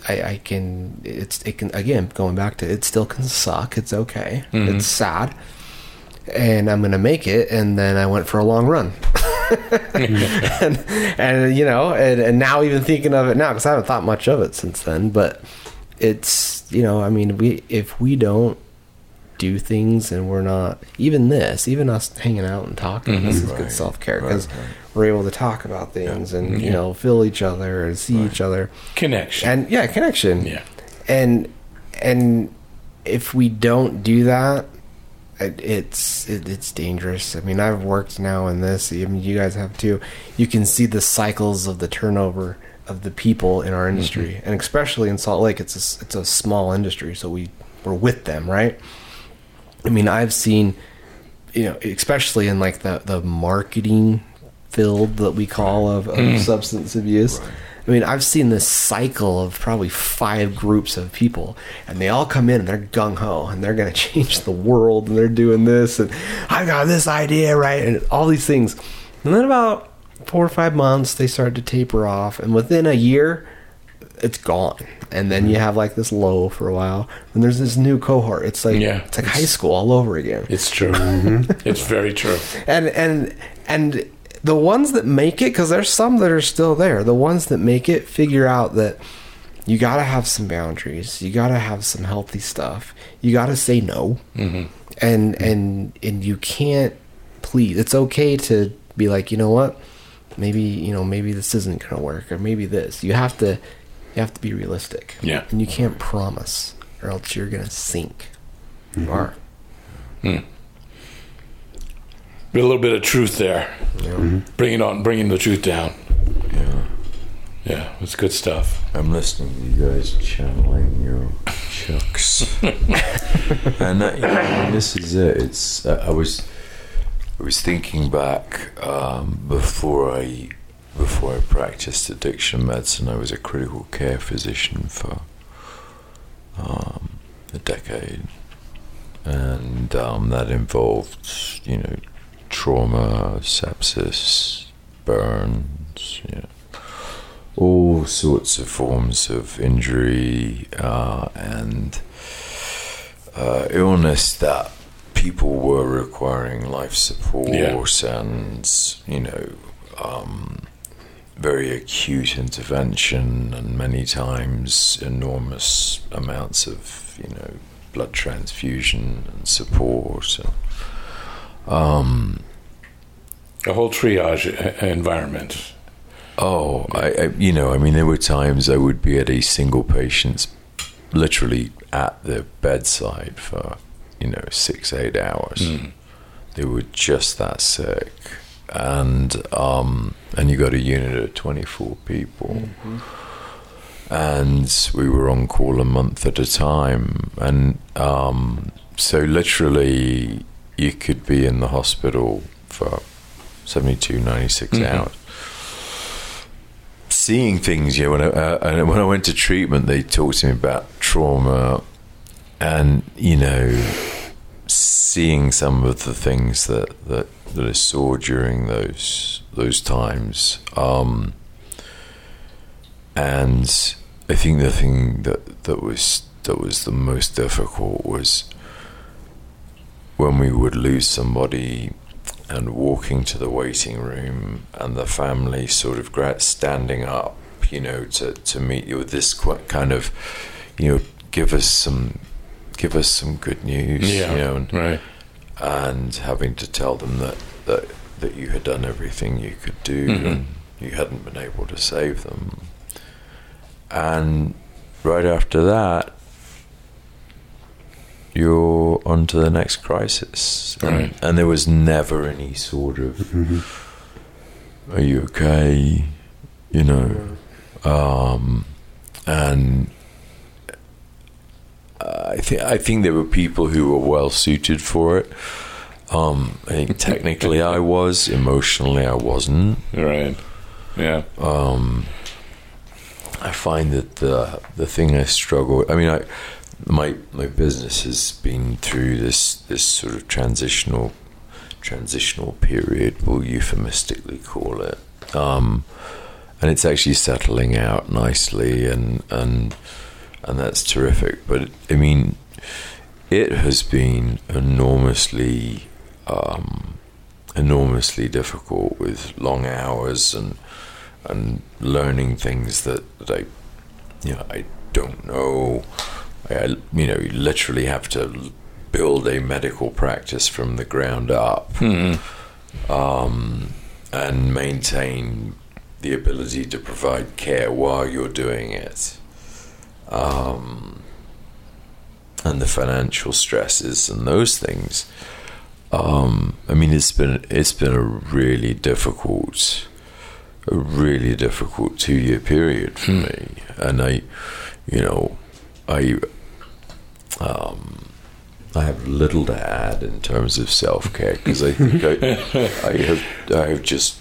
I, I can it's it can again going back to it still can suck. It's okay. It's sad. And I'm gonna make it, and then I went for a long run, and, and you know, and, and now even thinking of it now because I haven't thought much of it since then. But it's you know, I mean, we if we don't do things and we're not even this, even us hanging out and talking. This is Mm-hmm. Right. good self care Right, because right. We're able to talk about things and you know feel each other and see each other. Connection. and yeah, connection. yeah. and and if we don't do that it, it's it, it's dangerous. I mean i've worked now in this. I mean you guys have too. You can see the cycles of the turnover of the people in our industry. Mm-hmm. And especially in salt lake it's a, it's a small industry so we we're with them right? I mean i've seen you know especially in like the the marketing field that we call of, of hmm. substance abuse I mean, I've seen this cycle of probably five groups of people, and they all come in and they're gung ho and they're going to change the world and they're doing this and I got this idea right and all these things. And then about four or five months, they start to taper off, and within a year, it's gone. And then you hmm. have like this low for a while, and there's this new cohort. It's like Yeah. it's like high school all over again It's true. Mm-hmm. It's very true. and and and the ones that make it because there's some that are still there the ones that make it figure out that you got to have some boundaries you got to have some healthy stuff you got to say no. Mm-hmm. and and and you can't please it's okay to be like you know what? Maybe you know maybe this isn't gonna work or maybe this. You have to you have to be realistic. Yeah. and you can't promise or else you're gonna sink. You are A little bit of truth there. you know? Bringing on, bringing the truth down. Yeah. Yeah, it's good stuff. I'm listening to you guys channeling your chucks, and uh, you know, this is it. It's uh, I was I was thinking back um, before I before I practiced addiction medicine. I was a critical care physician for um, a decade, and um, that involved you know trauma, sepsis, burns, you know all sorts of forms of injury uh, and uh, illness that people were requiring life support Yeah. and you know um, very acute intervention and many times enormous amounts of you know blood transfusion and support and, um, A whole triage environment. Oh, I, I, you know, I mean, there were times I would be at a single patient's, literally at the bedside for, you know, six, eight hours. Mm. They were just that sick, and um, and you got a unit of twenty four people, and we were on call a month at a time, and um, so literally you could be in the hospital for 72, 96 Mhm. hours seeing things. You know, when I, uh, and when I went to treatment, they talked to me about trauma, and you know, seeing some of the things that that, that I saw during those those times. Um, and I think the thing that that was that was the most difficult was when we would lose somebody and walking to the waiting room and the family sort of standing up, you know, to, to meet you with this kind of, you know, give us some, give us some good news, Yeah, you know, and, right. and having to tell them that, that, that you had done everything you could do Mhm. and you hadn't been able to save them. And right after that, you're on to the next crisis. And, Right. and there was never any sort of, Mm-hmm. are you okay? You know, um, and I think I think there were people who were well suited for it. Um, I think technically I was, emotionally I wasn't. Right. Yeah. Um, I find that the the thing I struggle. I mean, I my my business has been through this this sort of transitional transitional period. We'll euphemistically call it, um, and it's actually settling out nicely, and and and that's terrific. But I mean, it has been enormously. Um, enormously difficult with long hours and and learning things that, that I, you know, I don't know. I, you know, you literally have to build a medical practice from the ground up um, and maintain the ability to provide care while you're doing it. Um, and the financial stresses and those things. Um, I mean, it's been it's been a really difficult, a really difficult two year period for me, and I, you know, I, um, I have little to add in terms of self care because I think I, I have I have just.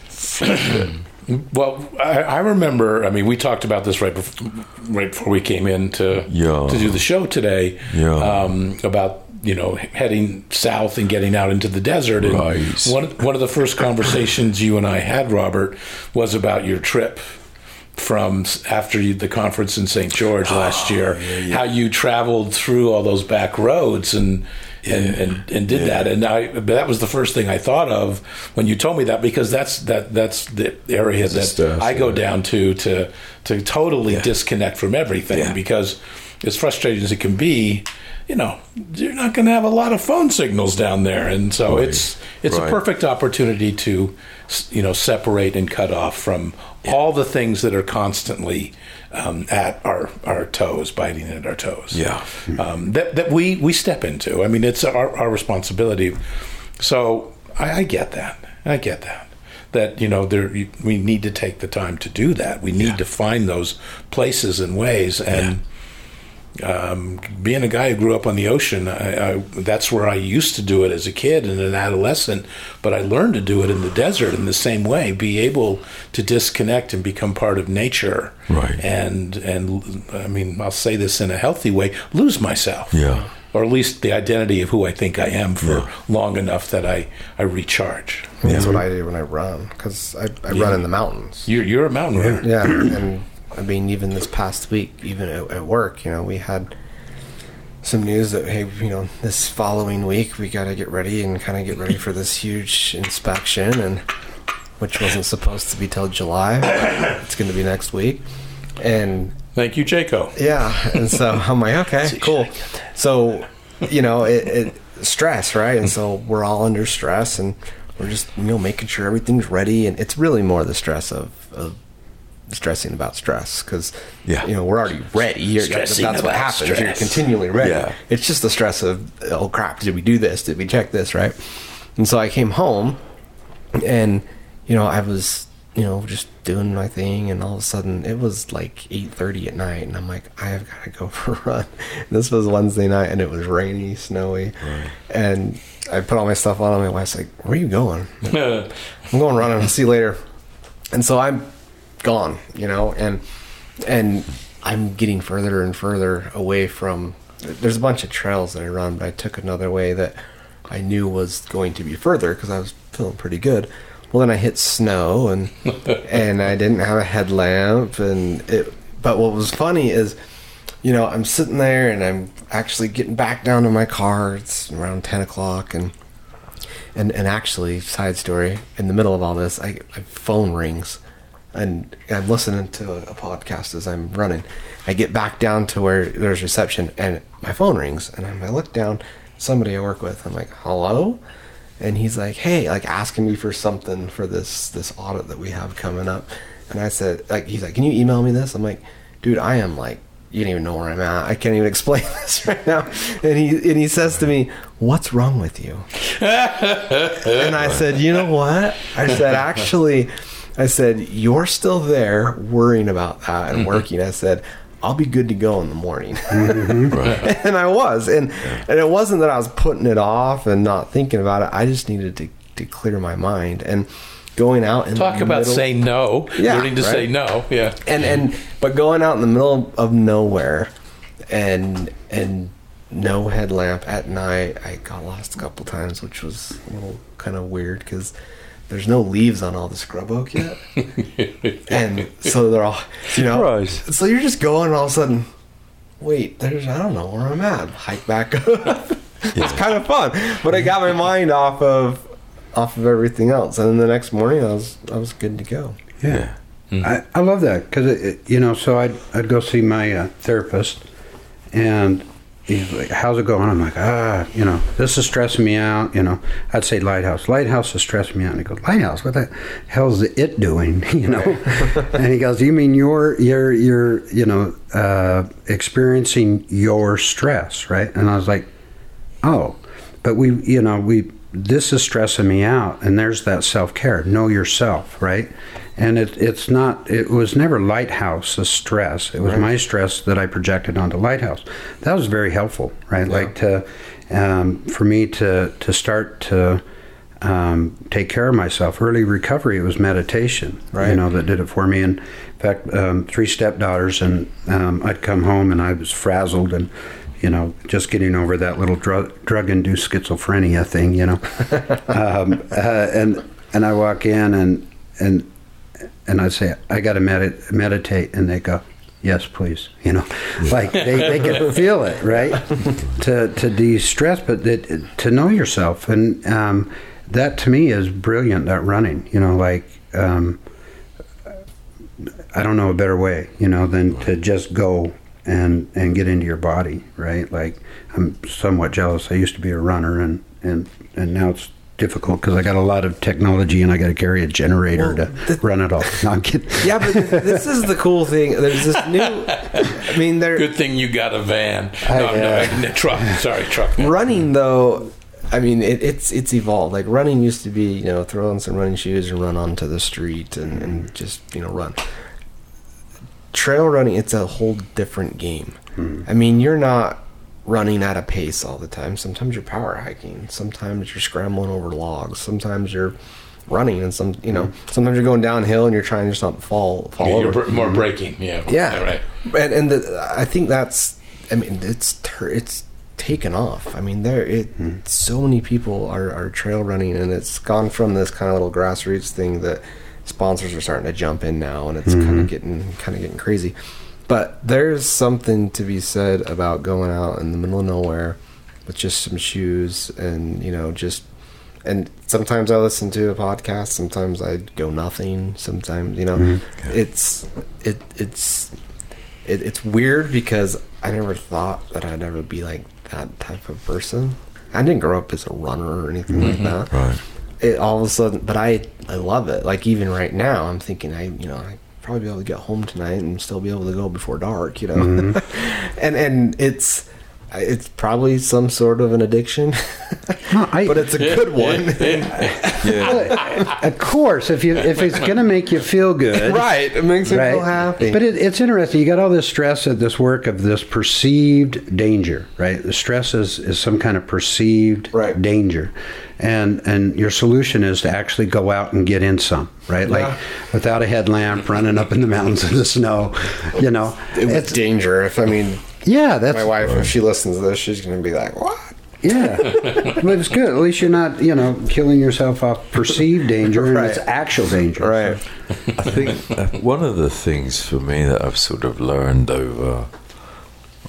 Well, I, I remember. I mean, we talked about this right before, right before we came in to Yeah. to do the show today. Yeah. Um, about you know heading south and getting out into the desert. And Right. one one of the first conversations you and I had, Robert, was about your trip from after you, the conference in St. George last oh, year. How you traveled through all those back roads and. And, and, and did that and I but that was the first thing I thought of when you told me that because that's that that's the area that stuff, I go yeah. down to to to totally disconnect from everything Yeah. because as frustrating as it can be, you know, you're not going to have a lot of phone signals down there, and so Right. it's it's a perfect opportunity to you know separate and cut off from all the things that are constantly um, at our our toes, biting at our toes. Yeah. um, that that we we step into. I mean, it's our our responsibility. So I, I get that. I get that. That you know, there we need to take the time to do that. We need to find those places and ways. And um, being a guy who grew up on the ocean, I, I, that's where I used to do it as a kid and an adolescent. But I learned to do it in the desert in the same way. Be able to disconnect and become part of nature. Right. And and I mean, I'll say this in a healthy way: lose myself Yeah. or at least the identity of who I think I am for Yeah. long enough that I, I recharge. I mean, That's what I do when I run because I, I run in the mountains. You're, you're a mountain runner. Yeah, and I mean, even this past week, even at, at work, you know, we had some news that hey, you know, this following week we got to get ready and kind of get ready for this huge inspection, and which wasn't supposed to be till July. It's going to be next week, and Thank you, Jaco. yeah, and so I'm like, okay, cool. So, you know, it, it stress, right? And so we're all under stress, and we're just you know making sure everything's ready, and it's really more the stress of, of stressing about stress because Yeah. you know we're already ready. You're, that's what happens. You're continually ready. Yeah. It's just the stress of oh crap, did we do this? Did we check this? Right? And so I came home, and you know I was you know just doing my thing, and all of a sudden it was like eight thirty at night, and I'm like I have got to go for a run. this was Wednesday night, and it was rainy, snowy, and I put all my stuff on. and My wife's like, "Where are you going?" I'm going running. I'll see you later. And so I'm gone, you know, and and I'm getting further and further away from. There's a bunch of trails that I run, but I took another way that I knew was going to be further because I was feeling pretty good. Well, then I hit snow and and I didn't have a headlamp, and it. But what was funny is, you know, I'm sitting there and I'm actually getting back down to my car. It's around ten o'clock, and and and actually, side story, in the middle of all this, I my phone rings, and I'm listening to a, podcast as I'm running. I get back down to where there's reception, and my phone rings, and I look down, somebody I work with. I'm like, hello, and he's like, hey, like asking me for something for this this audit that we have coming up, and I said, like, he's like, can you email me this? I'm like, dude, I am like. You don't even know where I'm at. I can't even explain this right now. And he and he says to me, "What's wrong with you?" and I said, you know what? I said, actually, I said, you're still there worrying about that and mm-hmm. working. I said, I'll be good to go in the morning. Mm-hmm. and I was. And and it wasn't that I was putting it off and not thinking about it. I just needed to, to clear my mind. And going out and Talk about saying no. Yeah, Learning to right. say no. Yeah. and and but going out in the middle of nowhere and and no headlamp at night i got lost a couple times which was a little kind of weird because there's no leaves on all the scrub oak yet. And so they're all you know Surprise. so you're just going and all of a sudden wait there's i don't know where i'm at. Hike back up. It's kind of fun but i got my mind off of off of everything else. And then the next morning i was i was good to go. Yeah. I, I love that because, it, it- you know, so I'd, I'd go see my uh, therapist and he's like, "How's it going?" I'm like, "Ah, you know, this is stressing me out." You know, I'd say lighthouse. Lighthouse is stressing me out. And he goes, "Lighthouse, what the hell's it doing?" You know, and he goes, "You mean you're you're you're you know uh, experiencing your stress, right?" And I was like, "Oh, but we you know we." This is stressing me out, and there's that self care. Know yourself, right? And it, it's not it was never lighthouse the stress. It was Right. my stress that i projected onto lighthouse. That was very helpful right? Like to um, for me to to start to um, take care of myself. Early recovery it was meditation you know that did it for me. And in fact um, three stepdaughters and um, i'd come home and i was frazzled and you know, just getting over that little drug drug-induced schizophrenia thing, you know, um, uh, and and I walk in and and and I say, I got to medit- meditate. And they go, yes, please. You know, like they, they can feel it, right? to, to de-stress, but that, to know yourself. And um, that to me is brilliant, that running, you know, like, um, I don't know a better way, you know, than to just go and, and get into your body, right? Like I'm somewhat jealous. I used to be a runner and, and, and now it's difficult because I got a lot of technology and I got to carry a generator Well, to run it all. No, I'm kidding. Yeah, but this is the cool thing. There's this new. I mean, they're Good thing you got a van. I, No, no, uh, no, truck. Sorry, truck. running though. I mean, it, it's it's evolved. Like running used to be, you know, throw on some running shoes and run onto the street and, and just you know run. Trail running, it's a whole different game. I mean, you're not running at a pace all the time. Sometimes you're power hiking. Sometimes you're scrambling over logs. Sometimes you're running, and some you know, mm-hmm. sometimes you're going downhill and you're trying to just not to fall fall You're over. more mm-hmm. breaking. Yeah. Yeah, right. And and the, I think that's. I mean, it's it's taken off. I mean, there it. Mm-hmm. So many people are are trail running, and it's gone from this kind of little grassroots thing that sponsors are starting to jump in now, and it's kind of getting kind of getting crazy. But there's something to be said about going out in the middle of nowhere with just some shoes and you know just and sometimes I listen to a podcast. Sometimes I go nothing. Sometimes you know, mm-hmm. it's it it's it, it's weird because I never thought that I'd ever be like that type of person. I didn't grow up as a runner or anything like mm-hmm. that. Right. It all of a sudden, but I I love it. Like even right now, I'm thinking I you know I probably be able to get home tonight and still be able to go before dark. You know, mm-hmm. and and it's it's probably some sort of an addiction, No, I- but it's a good one. Yeah. of course, if you if it's going to make you feel good, right, it makes me feel happy. But it, it's interesting. You got all this stress at this work of this perceived danger, right? The stress is, is some kind of perceived Right. danger, and and your solution is to actually go out and get in some, right? Yeah. Like without a headlamp, running up in the mountains in the snow, you know. it was It's danger. If I mean, yeah, that's my wife, if she listens to this, she's gonna be like, "What?" yeah, but it's good. At least you're not, you know, killing yourself off perceived danger, and it's Right. actual danger. Right. I think uh, one of the things for me that I've sort of learned over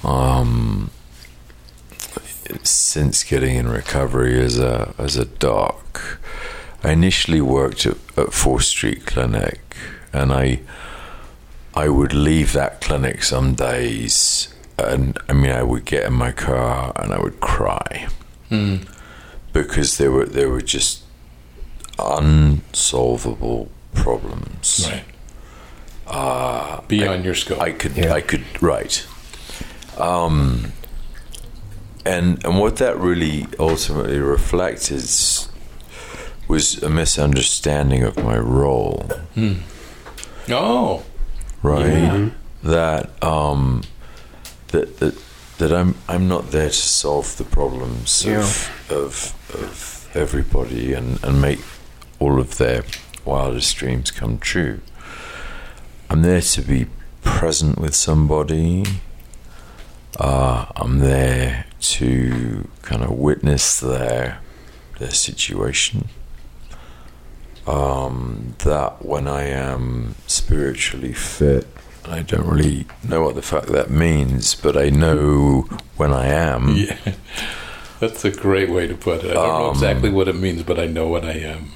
um, since getting in recovery as a as a doc, I initially worked at, at Fourth Street Clinic, and I I would leave that clinic some days, and I mean I would get in my car and I would cry because there were there were just unsolvable problems. Right. Uh, Beyond your scope. I could Yeah. I could right. Um and and what that really ultimately reflected was a misunderstanding of my role, oh. right? Yeah. That um that that that I'm I'm not there to solve the problems of, of of everybody and, and make all of their wildest dreams come true. I'm there to be present with somebody. Uh, I'm there to kind of witness their their situation. Um, that when I am spiritually fit, I don't really know what the fuck that means, but I know when I am. Yeah. That's a great way to put it. I don't know Um, exactly what it means, but I know what I am.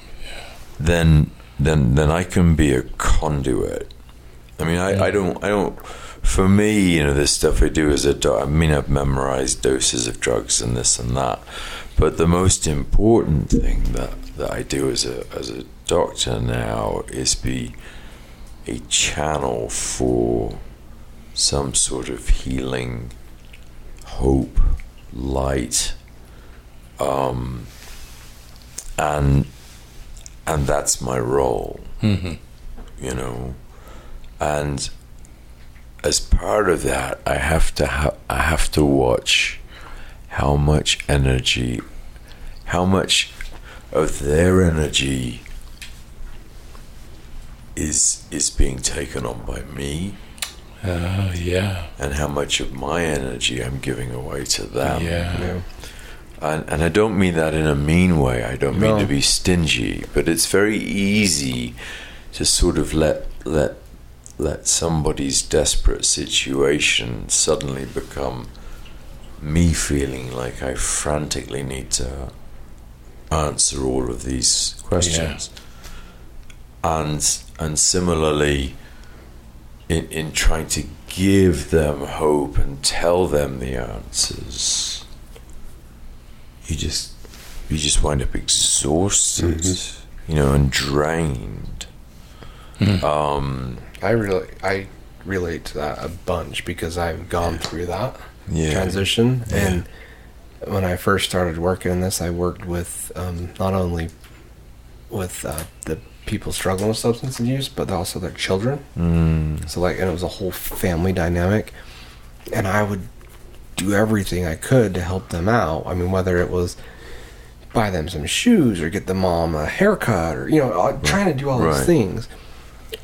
then then then I can be a conduit. I mean, I, I don't I don't for me, you know, this stuff I do as a doc, I mean, I've memorized doses of drugs and this and that, but the most important thing that, that I do as a as a doctor now is be a channel for some sort of healing, hope, light, um, and and that's my role, Mm-hmm. you know, and as part of that, I have to ha- I have to watch how much energy, how much of their energy is is being taken on by me, Oh, yeah. and how much of my energy I'm giving away to them. yeah. Yeah. And, and I don't mean that in a mean way. I don't mean No. to be stingy, but it's very easy to sort of let let let somebody's desperate situation suddenly become me feeling like I frantically need to answer all of these questions. Yeah. And and similarly in in trying to give them hope and tell them the answers you just you just wind up exhausted you know and drained. Um I really I relate to that a bunch because I've gone through that yeah. transition. Yeah. and when I first started working in this I worked with um, not only with uh, the people struggling with substance abuse but also their children. Mm, so like and it was a whole family dynamic. And I would do everything I could to help them out. I mean whether it was buy them some shoes or get the mom a haircut or you know uh, trying to do all Right. those things.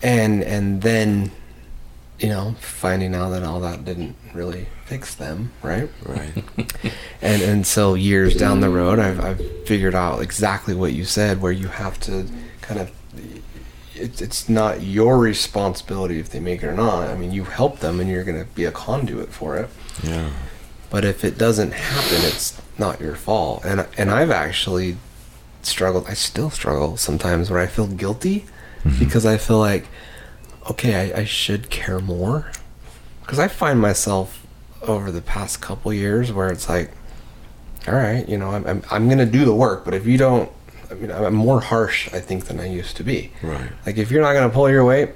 And and then you know finding out that all that didn't really fix them right? Right. And and so years down the road I've, I've figured out exactly what you said where you have to kind of it's, it's not your responsibility if they make it or not. I mean you help them and you're going to be a conduit for it. Yeah. But if it doesn't happen it's not your fault. And and i've actually struggled i still struggle sometimes where i feel guilty mm-hmm. because i feel like okay i, I should care more. Because i find myself over the past couple years where it's like all right you know i'm, I'm, I'm gonna do the work but if you don't mean i'm more harsh i think than i used to be right like if you're not gonna pull your weight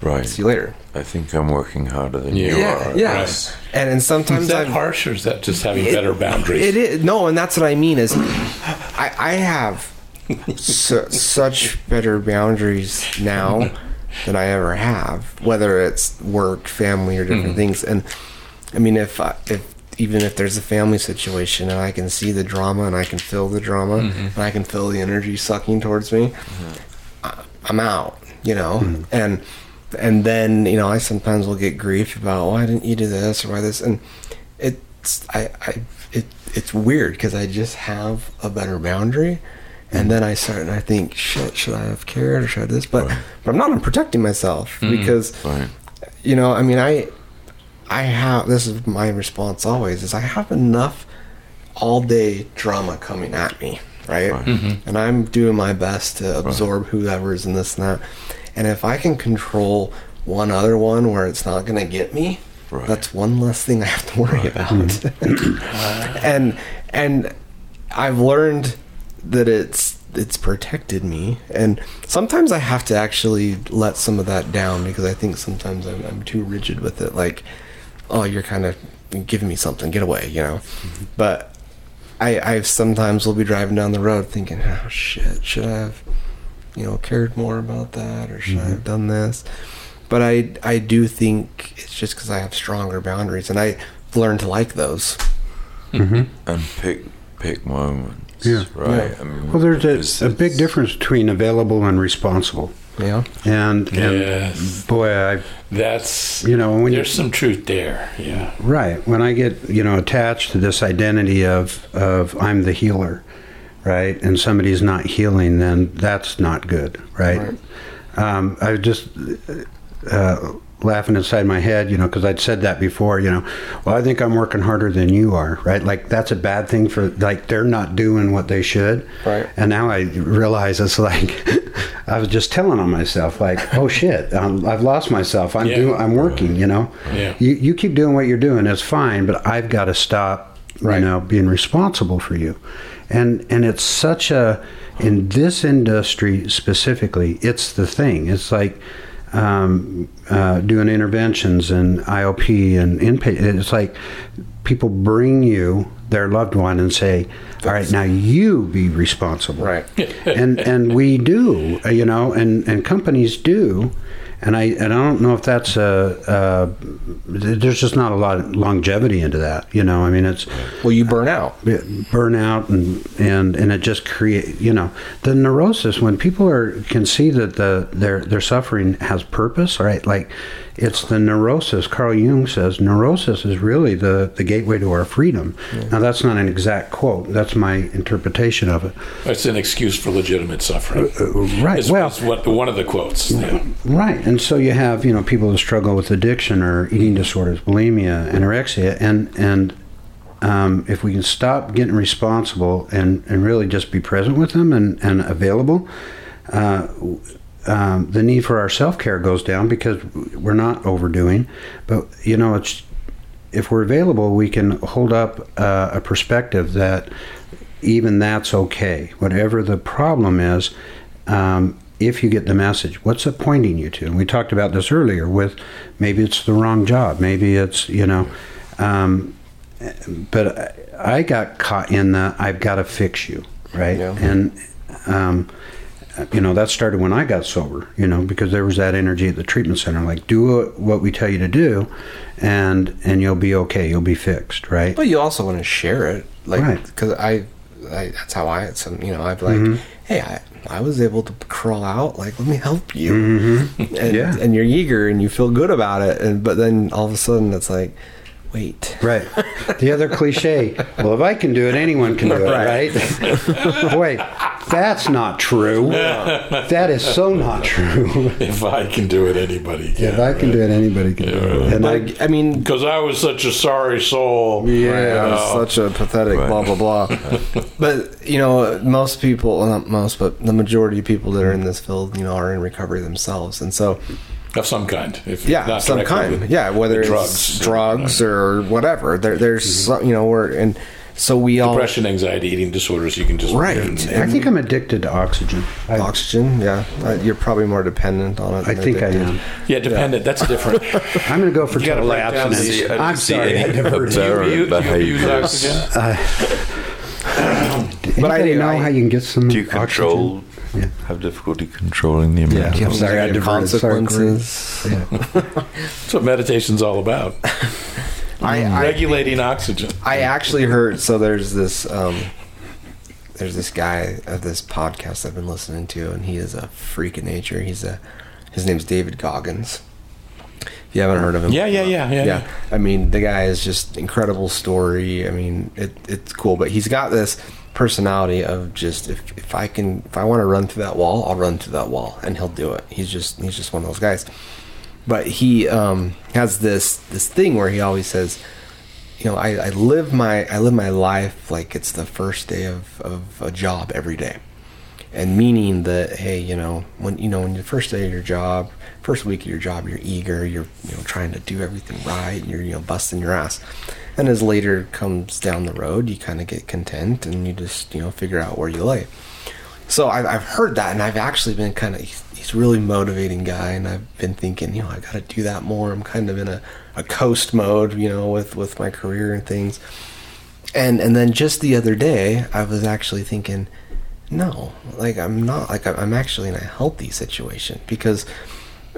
right see you later i think i'm working harder than Yeah. you yeah are yeah Right. and and sometimes Is that I've- harsh or is that just having It- better boundaries? It is no, and that's what I mean is, I, I have su- such better boundaries now than I ever have, whether it's work, family, or different mm-hmm. things. And I mean, if I, if even if there's a family situation and I can see the drama and I can feel the drama mm-hmm. and I can feel the energy sucking towards me, mm-hmm. I, I'm out. You know, mm-hmm. and and then you know I sometimes will get grief about why didn't you do this or why this? And it's I, I it it's weird because I just have a better boundary, and then I start and I think shit should I have cared or should I have this? But Right. but I'm not I'm protecting myself because right. you know I mean I I have this is my response always is I have enough all day drama coming at me right, Right. Mm-hmm. and I'm doing my best to absorb whoever's in this and that. And if I can control one other one where it's not gonna get me Right. that's one less thing I have to worry about. Mm-hmm. and and I've learned that it's it's protected me. And sometimes I have to actually let some of that down because I think sometimes I'm, I'm too rigid with it. Like oh you're kind of giving me something get away you know but I I sometimes will be driving down the road thinking oh shit should I have you know cared more about that or should I have mm-hmm. done this but I I do think it's just because I have stronger boundaries and I learned to like those. Mm-hmm. and pick pick moments Yeah. right Yeah. I mean, Well, there's a, a big difference between available and responsible. Yeah, And, and Yes. boy, I, That's you know, when you, there's some truth there. Yeah. Right. When I get, you know, attached to this identity of of I'm the healer, right? And somebody's not healing, then that's not good, right? Right. Um, I just uh, laughing inside my head, you know, because I'd said that before, you know. Well, I think I'm working harder than you are, right? Like that's a bad thing for like they're not doing what they should, Right. And now I realize it's like I was just telling on myself, like, oh shit, um, I've lost myself. I'm Yeah. doing, I'm working. You know, Yeah. you you keep doing what you're doing, it's fine, but I've got to stop. Right. You know, being responsible for you, and and it's such a in this industry specifically, it's the thing. It's like. Um, uh, doing interventions and IOP and inpatient. It's like people bring you their loved one and say, "All right, now you be responsible." Right. and and we do, you know, and and companies do, and I and I don't know if that's a, uh there's just not a lot of longevity into that, you know. I mean, it's Well, you burn out. burn out, and and and it just create you know the neurosis when people are can see that the their their suffering has purpose right like it's the neurosis. Carl jung says neurosis is really the the gateway to our freedom. Now that's not an exact quote. That's my interpretation of it. It's an excuse for legitimate suffering. right. Is, well is what one of the quotes. Yeah. Right, and so you have you know people who struggle with addiction or eating disorders, bulimia, anorexia, and and um, if we can stop getting responsible and and really just be present with them and and available, uh, um, the need for our self care goes down because we're not overdoing. But you know, it's if we're available, we can hold up uh, a perspective that even that's okay. Whatever the problem is, um, if you get the message, what's it pointing you to? And we talked about this earlier with maybe it's the wrong job, maybe it's, you know, um, but I got caught in the I've got to fix you, right? Yeah. And, um, you know, that started when I got sober, you know, because there was that energy at the treatment center, like do what we tell you to do, and and you'll be okay, you'll be fixed, right? But you also want to share it, like Right. because I, I, that's how I, some, you know, I've like, Mm-hmm. hey, I, I was able to crawl out. Like, let me help you. Mm-hmm. And, Yeah. and you're eager and you feel good about it, and but then all of a sudden it's like, wait, Right. The other cliche, well, if I can do it, anyone can do it, right? Boy, that's not true. That is so not true. If I can do it, anybody can. If I can do it, anybody can do it. And I, like I mean, Because I was such a sorry soul. Yeah, You know. such a pathetic blah blah blah. but you know, most people, well, not most, but the majority of people that are in this field, you know, are in recovery themselves, and so Of some kind. If yeah, not some kind, yeah, whether the it's drugs or whatever. There, there's mm-hmm. some, you know, we're and so we all Depression, anxiety, eating disorders, you can just Right. I think I'm addicted to oxygen. I, oxygen. Yeah, uh, you're probably more dependent on it. I than think I am. Yeah, dependent. That's different. I'm going to go for You gotta total abstinence. the- I I'm see sorry, I any diverted you. aberrant you, you use behaviours. oxygen? But I Anybody do, know I- how you can get some Do you control? oxygen? Yeah. Have difficulty controlling the amount? Yeah. of I'm sorry, I Negative diverted. Sorry, consequences. Yeah. That's what meditation's all about. I, I, Regulating oxygen. I actually heard. So there's this. Um, there's this guy of this podcast I've been listening to, and he is a freak of nature. He's a. His name's David Goggins. If you haven't heard of him, Yeah, yeah, yeah, yeah. yeah. I mean, the guy is just incredible story. I mean, it, it's cool, but he's got this personality of just if, if I can if I want to run through that wall, I'll run through that wall, and he'll do it. He's just he's just one of those guys. But he um, has this this thing where he always says, you know, I, I live my I live my life like it's the first day of, of a job every day. And meaning that hey you know when you know when your first day of your job first week of your job you're eager you're you know trying to do everything right you're you know busting your ass. And as later comes down the road you kind of get content and you just you know figure out where you lay. So I've, I've heard that and i've actually been kind of he's, really motivating guy and i've been thinking you know i gotta do that more. I'm kind of in a, a coast mode you know with with my career and things. And and then just the other day i was actually thinking no like i'm not like i'm actually in a healthy situation because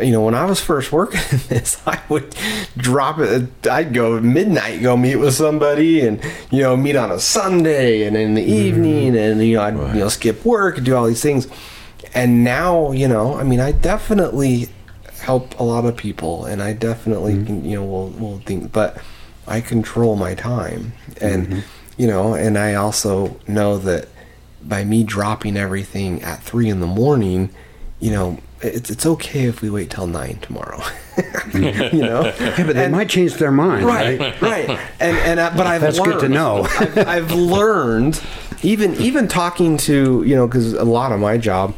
you know when i was first working in this i would drop it i'd go midnight go meet with somebody and you know meet on a sunday and in the mm-hmm. evening and you know i'd you know skip work and do all these things and now you know i mean i definitely help a lot of people and i definitely can, you know will will think but i control my time and you know and i also know that by me dropping everything at three in the morning you know it's, it's okay if we wait till nine tomorrow you know Yeah, but they And- might change their mind, right? right, right. And and uh, but I've That's learned, good to know. I've, I've learned, even even talking to you know, because a lot of my job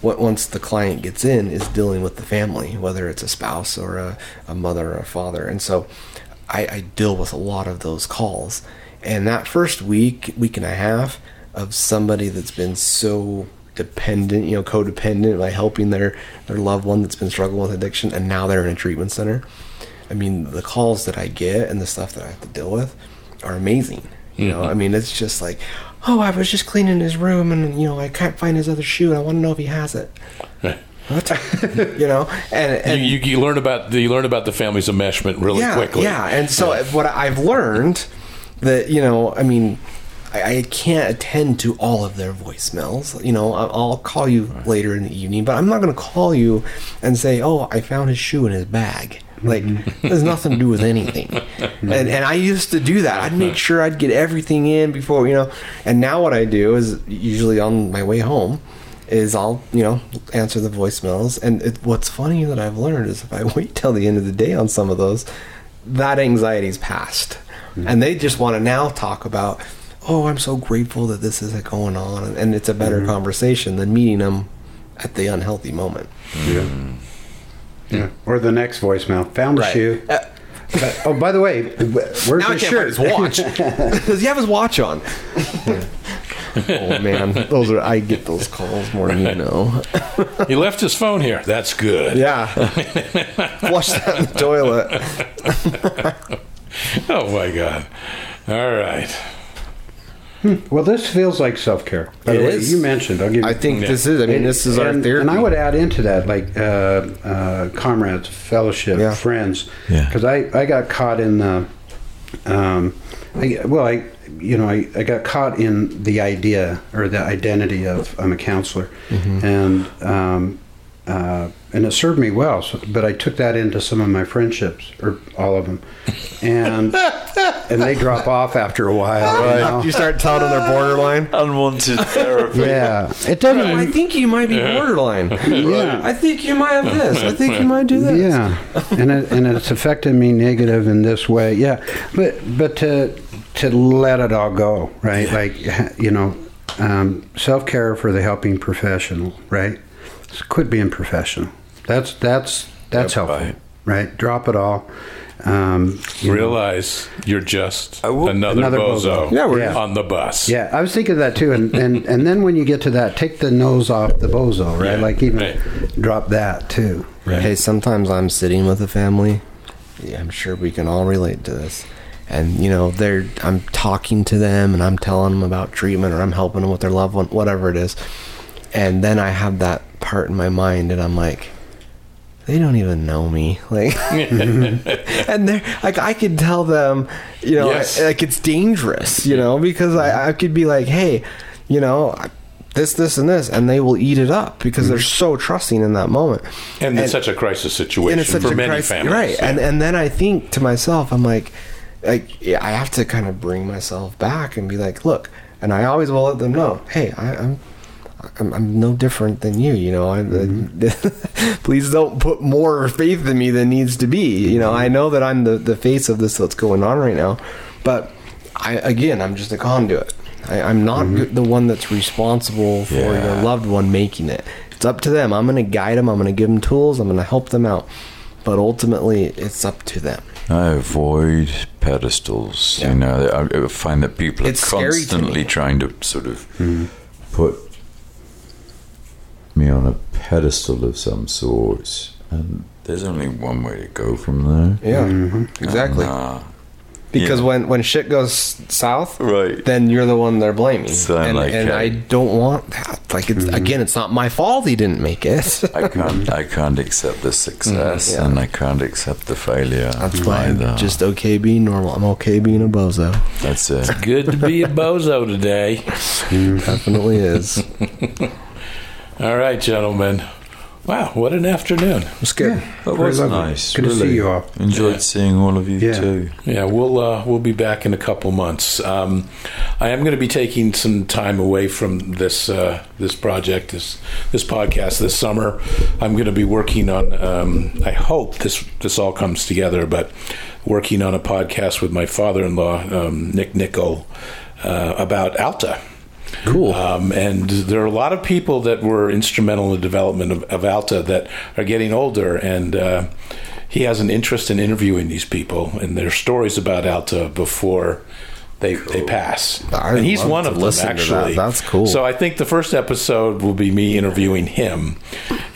what once the client gets in is dealing with the family, whether it's a spouse or a, a mother or a father, and so I, I deal with a lot of those calls. And that first week, week and a half of somebody that's been so dependent, you know, codependent by helping their their loved one that's been struggling with addiction, and now they're in a treatment center. I mean, the calls that I get and the stuff that I have to deal with are amazing. You mm-hmm. know, I mean, it's just like, oh, I was just cleaning his room, and you know, I can't find his other shoe, and I want to know if he has it. What? you know, and, You, and you, you learn about the, you learn about the family's enmeshment really yeah, quickly. Yeah, and so what I've learned that you know, I mean, I, I can't attend to all of their voicemails. You know, I'll call you later in the evening, but I'm not going to call you and say, "Oh, I found his shoe in his bag." Like, mm-hmm. it has nothing to do with anything. And and I used to do that. I'd make sure I'd get everything in before you know. And now what I do is usually on my way home is I'll you know answer the voicemails. And it, what's funny that I've learned is if I wait till the end of the day on some of those, that anxiety's passed, mm-hmm. and they just want to now talk about. Oh, I'm so grateful that this isn't going on, and, and it's a better conversation than meeting them at the unhealthy moment. Yeah. yeah. Or the next voicemail. Found a Right. shoe. Uh, oh, by the way, where's now I his can't shirt? his watch. Does he have his watch on? oh man, those are I get those calls more than you know. He left his phone here. That's good. Yeah, flush that in the toilet. Oh my God. All right. Well, this feels like self care. It is. You mentioned. I'll give. You I think Yeah. this is. I mean, this is our and, therapy. And I would add into that, like uh, uh, comrades, fellowship, Yeah. friends. Yeah. Because I, I got caught in the, um, I, well, I, you know, I, I got caught in the idea or the identity of I'm a counselor, Mm-hmm. and um, uh, and it served me well. So, but I took that into some of my friendships, or all of them, and and they drop off after a while. you know? you start telling them they're borderline. Unwanted therapy. Yeah, it doesn't. I think you might be borderline. Yeah. I think you might have this. I think you might do this. Yeah, and it, and it's affected me negative in this way. Yeah, but but to to let it all go, right? Like you know, um, self care for the helping professional, right? Quit being professional. That's that's that's Yep, helpful, right. right. Drop it all. Um, you know. Realize you're just will- another, Another bozo, bozo. Yeah, we're- Yeah. on the bus. Yeah, I was thinking of that too, and, and and then when you get to that, take the nose off the bozo, right? Yeah, like even right. drop that too. Right. Hey, sometimes I'm sitting with a family. Yeah, I'm sure we can all relate to this. And you know, they're I'm talking to them and I'm telling them about treatment or I'm helping them with their loved one, whatever it is. And then I have that part in my mind, and I'm like, they don't even know me, like, and they're like, I could tell them, you know, Yes. like it's dangerous, you know, because I, I could be like, hey, you know. This, this, and this, and they will eat it up because they're mm-hmm. so trusting in that moment. And it's such a crisis situation for many crisis, families. right? Yeah. And and then I think to myself, I'm like, like yeah, I have to kind of bring myself back and be like, look, and I always will let them know, hey, I, I'm. I'm, I'm no different than you, you know. I'm, mm-hmm. please don't put more faith in me than needs to be. You know, I mm-hmm. know that I'm the, the face of this that's going on right now, but I again, I'm just a conduit. I, I'm not mm-hmm. the one that's responsible for Yeah. your loved one making it. It's up to them. I'm going to guide them. I'm going to give them tools. I'm going to help them out. But ultimately, it's up to them. I avoid pedestals. Yeah. You know, I I find that people are It's to constantly me. trying to sort of put me on a pedestal of some sort, and there's only one way to go from there. Yeah, mm-hmm. exactly. And, uh, because yeah. when when shit goes south, Right. then you're the one they're blaming. So I'm and like, and I don't want that. Like, it's, mm-hmm. again, it's not my fault he didn't make it. I can't. I can't accept the success, mm-hmm. Yeah. and I can't accept the failure. That's why either. I'm just okay being normal. I'm okay being a bozo. That's it. It's Good to be a bozo today. Definitely is. All right, gentlemen. Wow, what an afternoon. It was good. That Very was lovely. nice. Good to see you all. Enjoyed Yeah. seeing all of you Yeah. too. Yeah, we'll uh, we'll be back in a couple months. Um, I am going to be taking some time away from this uh, this project, this this podcast this summer. I'm going to be working on. Um, I hope this this all comes together, but working on a podcast with my father-in-law, um, Nick Nickel, uh, about Alta. Cool. Um, and there are a lot of people that were instrumental in the development of, of Alta that are getting older, and uh, he has an interest in interviewing these people and their stories about Alta before they they pass. I'd and he's one of them to that. actually. That's cool. So I think the first episode will be me interviewing him,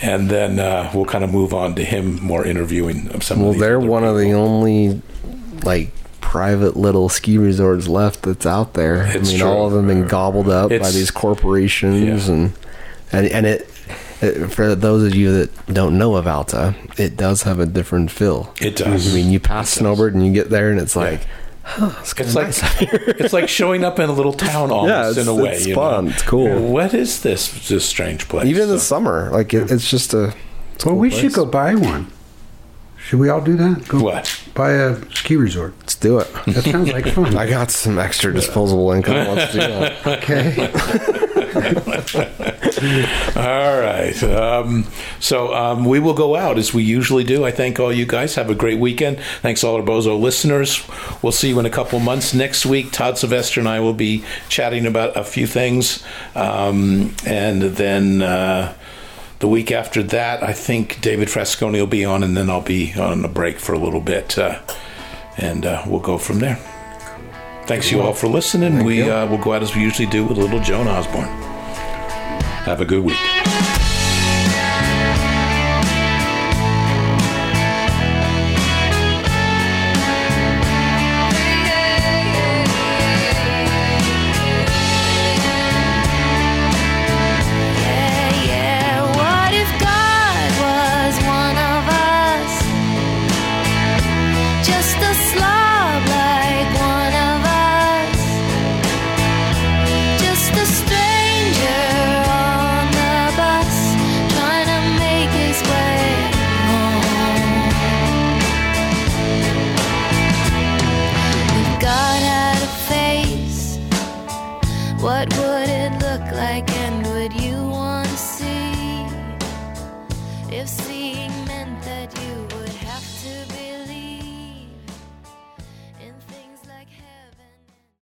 and then uh, we'll kind of move on to him more interviewing some. well, of these they're one of the only like private little ski resorts left that's out there. It's I mean, true. all of them been gobbled up by these corporations, Yeah. and and and it, it. For those of you that don't know of Alta, it does have a different feel. It does. I mean, you pass Snowbird and you get there, and it's like, huh? It's like it's like showing up in a little town almost Yeah, in a way. it's you fun. know? It's cool. What is this this strange place? even in the summer, like it, it's just a. Well, we should go buy one. Should we all do that? Go What? buy a ski resort. Let's do it. That sounds like fun. I got some extra disposable income. Let's do that. Okay. All right. Um, so um, we will go out as we usually do. I thank all you guys. Have a great weekend. Thanks all our Bozo listeners. We'll see you in a couple months. Next week, Todd Sylvester and I will be chatting about a few things. Um, and then uh, the week after that, I think David Frasconi will be on, and then I'll be on a break for a little bit. Uh, and uh, we'll go from there. Thanks you all for listening. we uh, will go out as we usually do with a little Joan Osborne. Have a good week.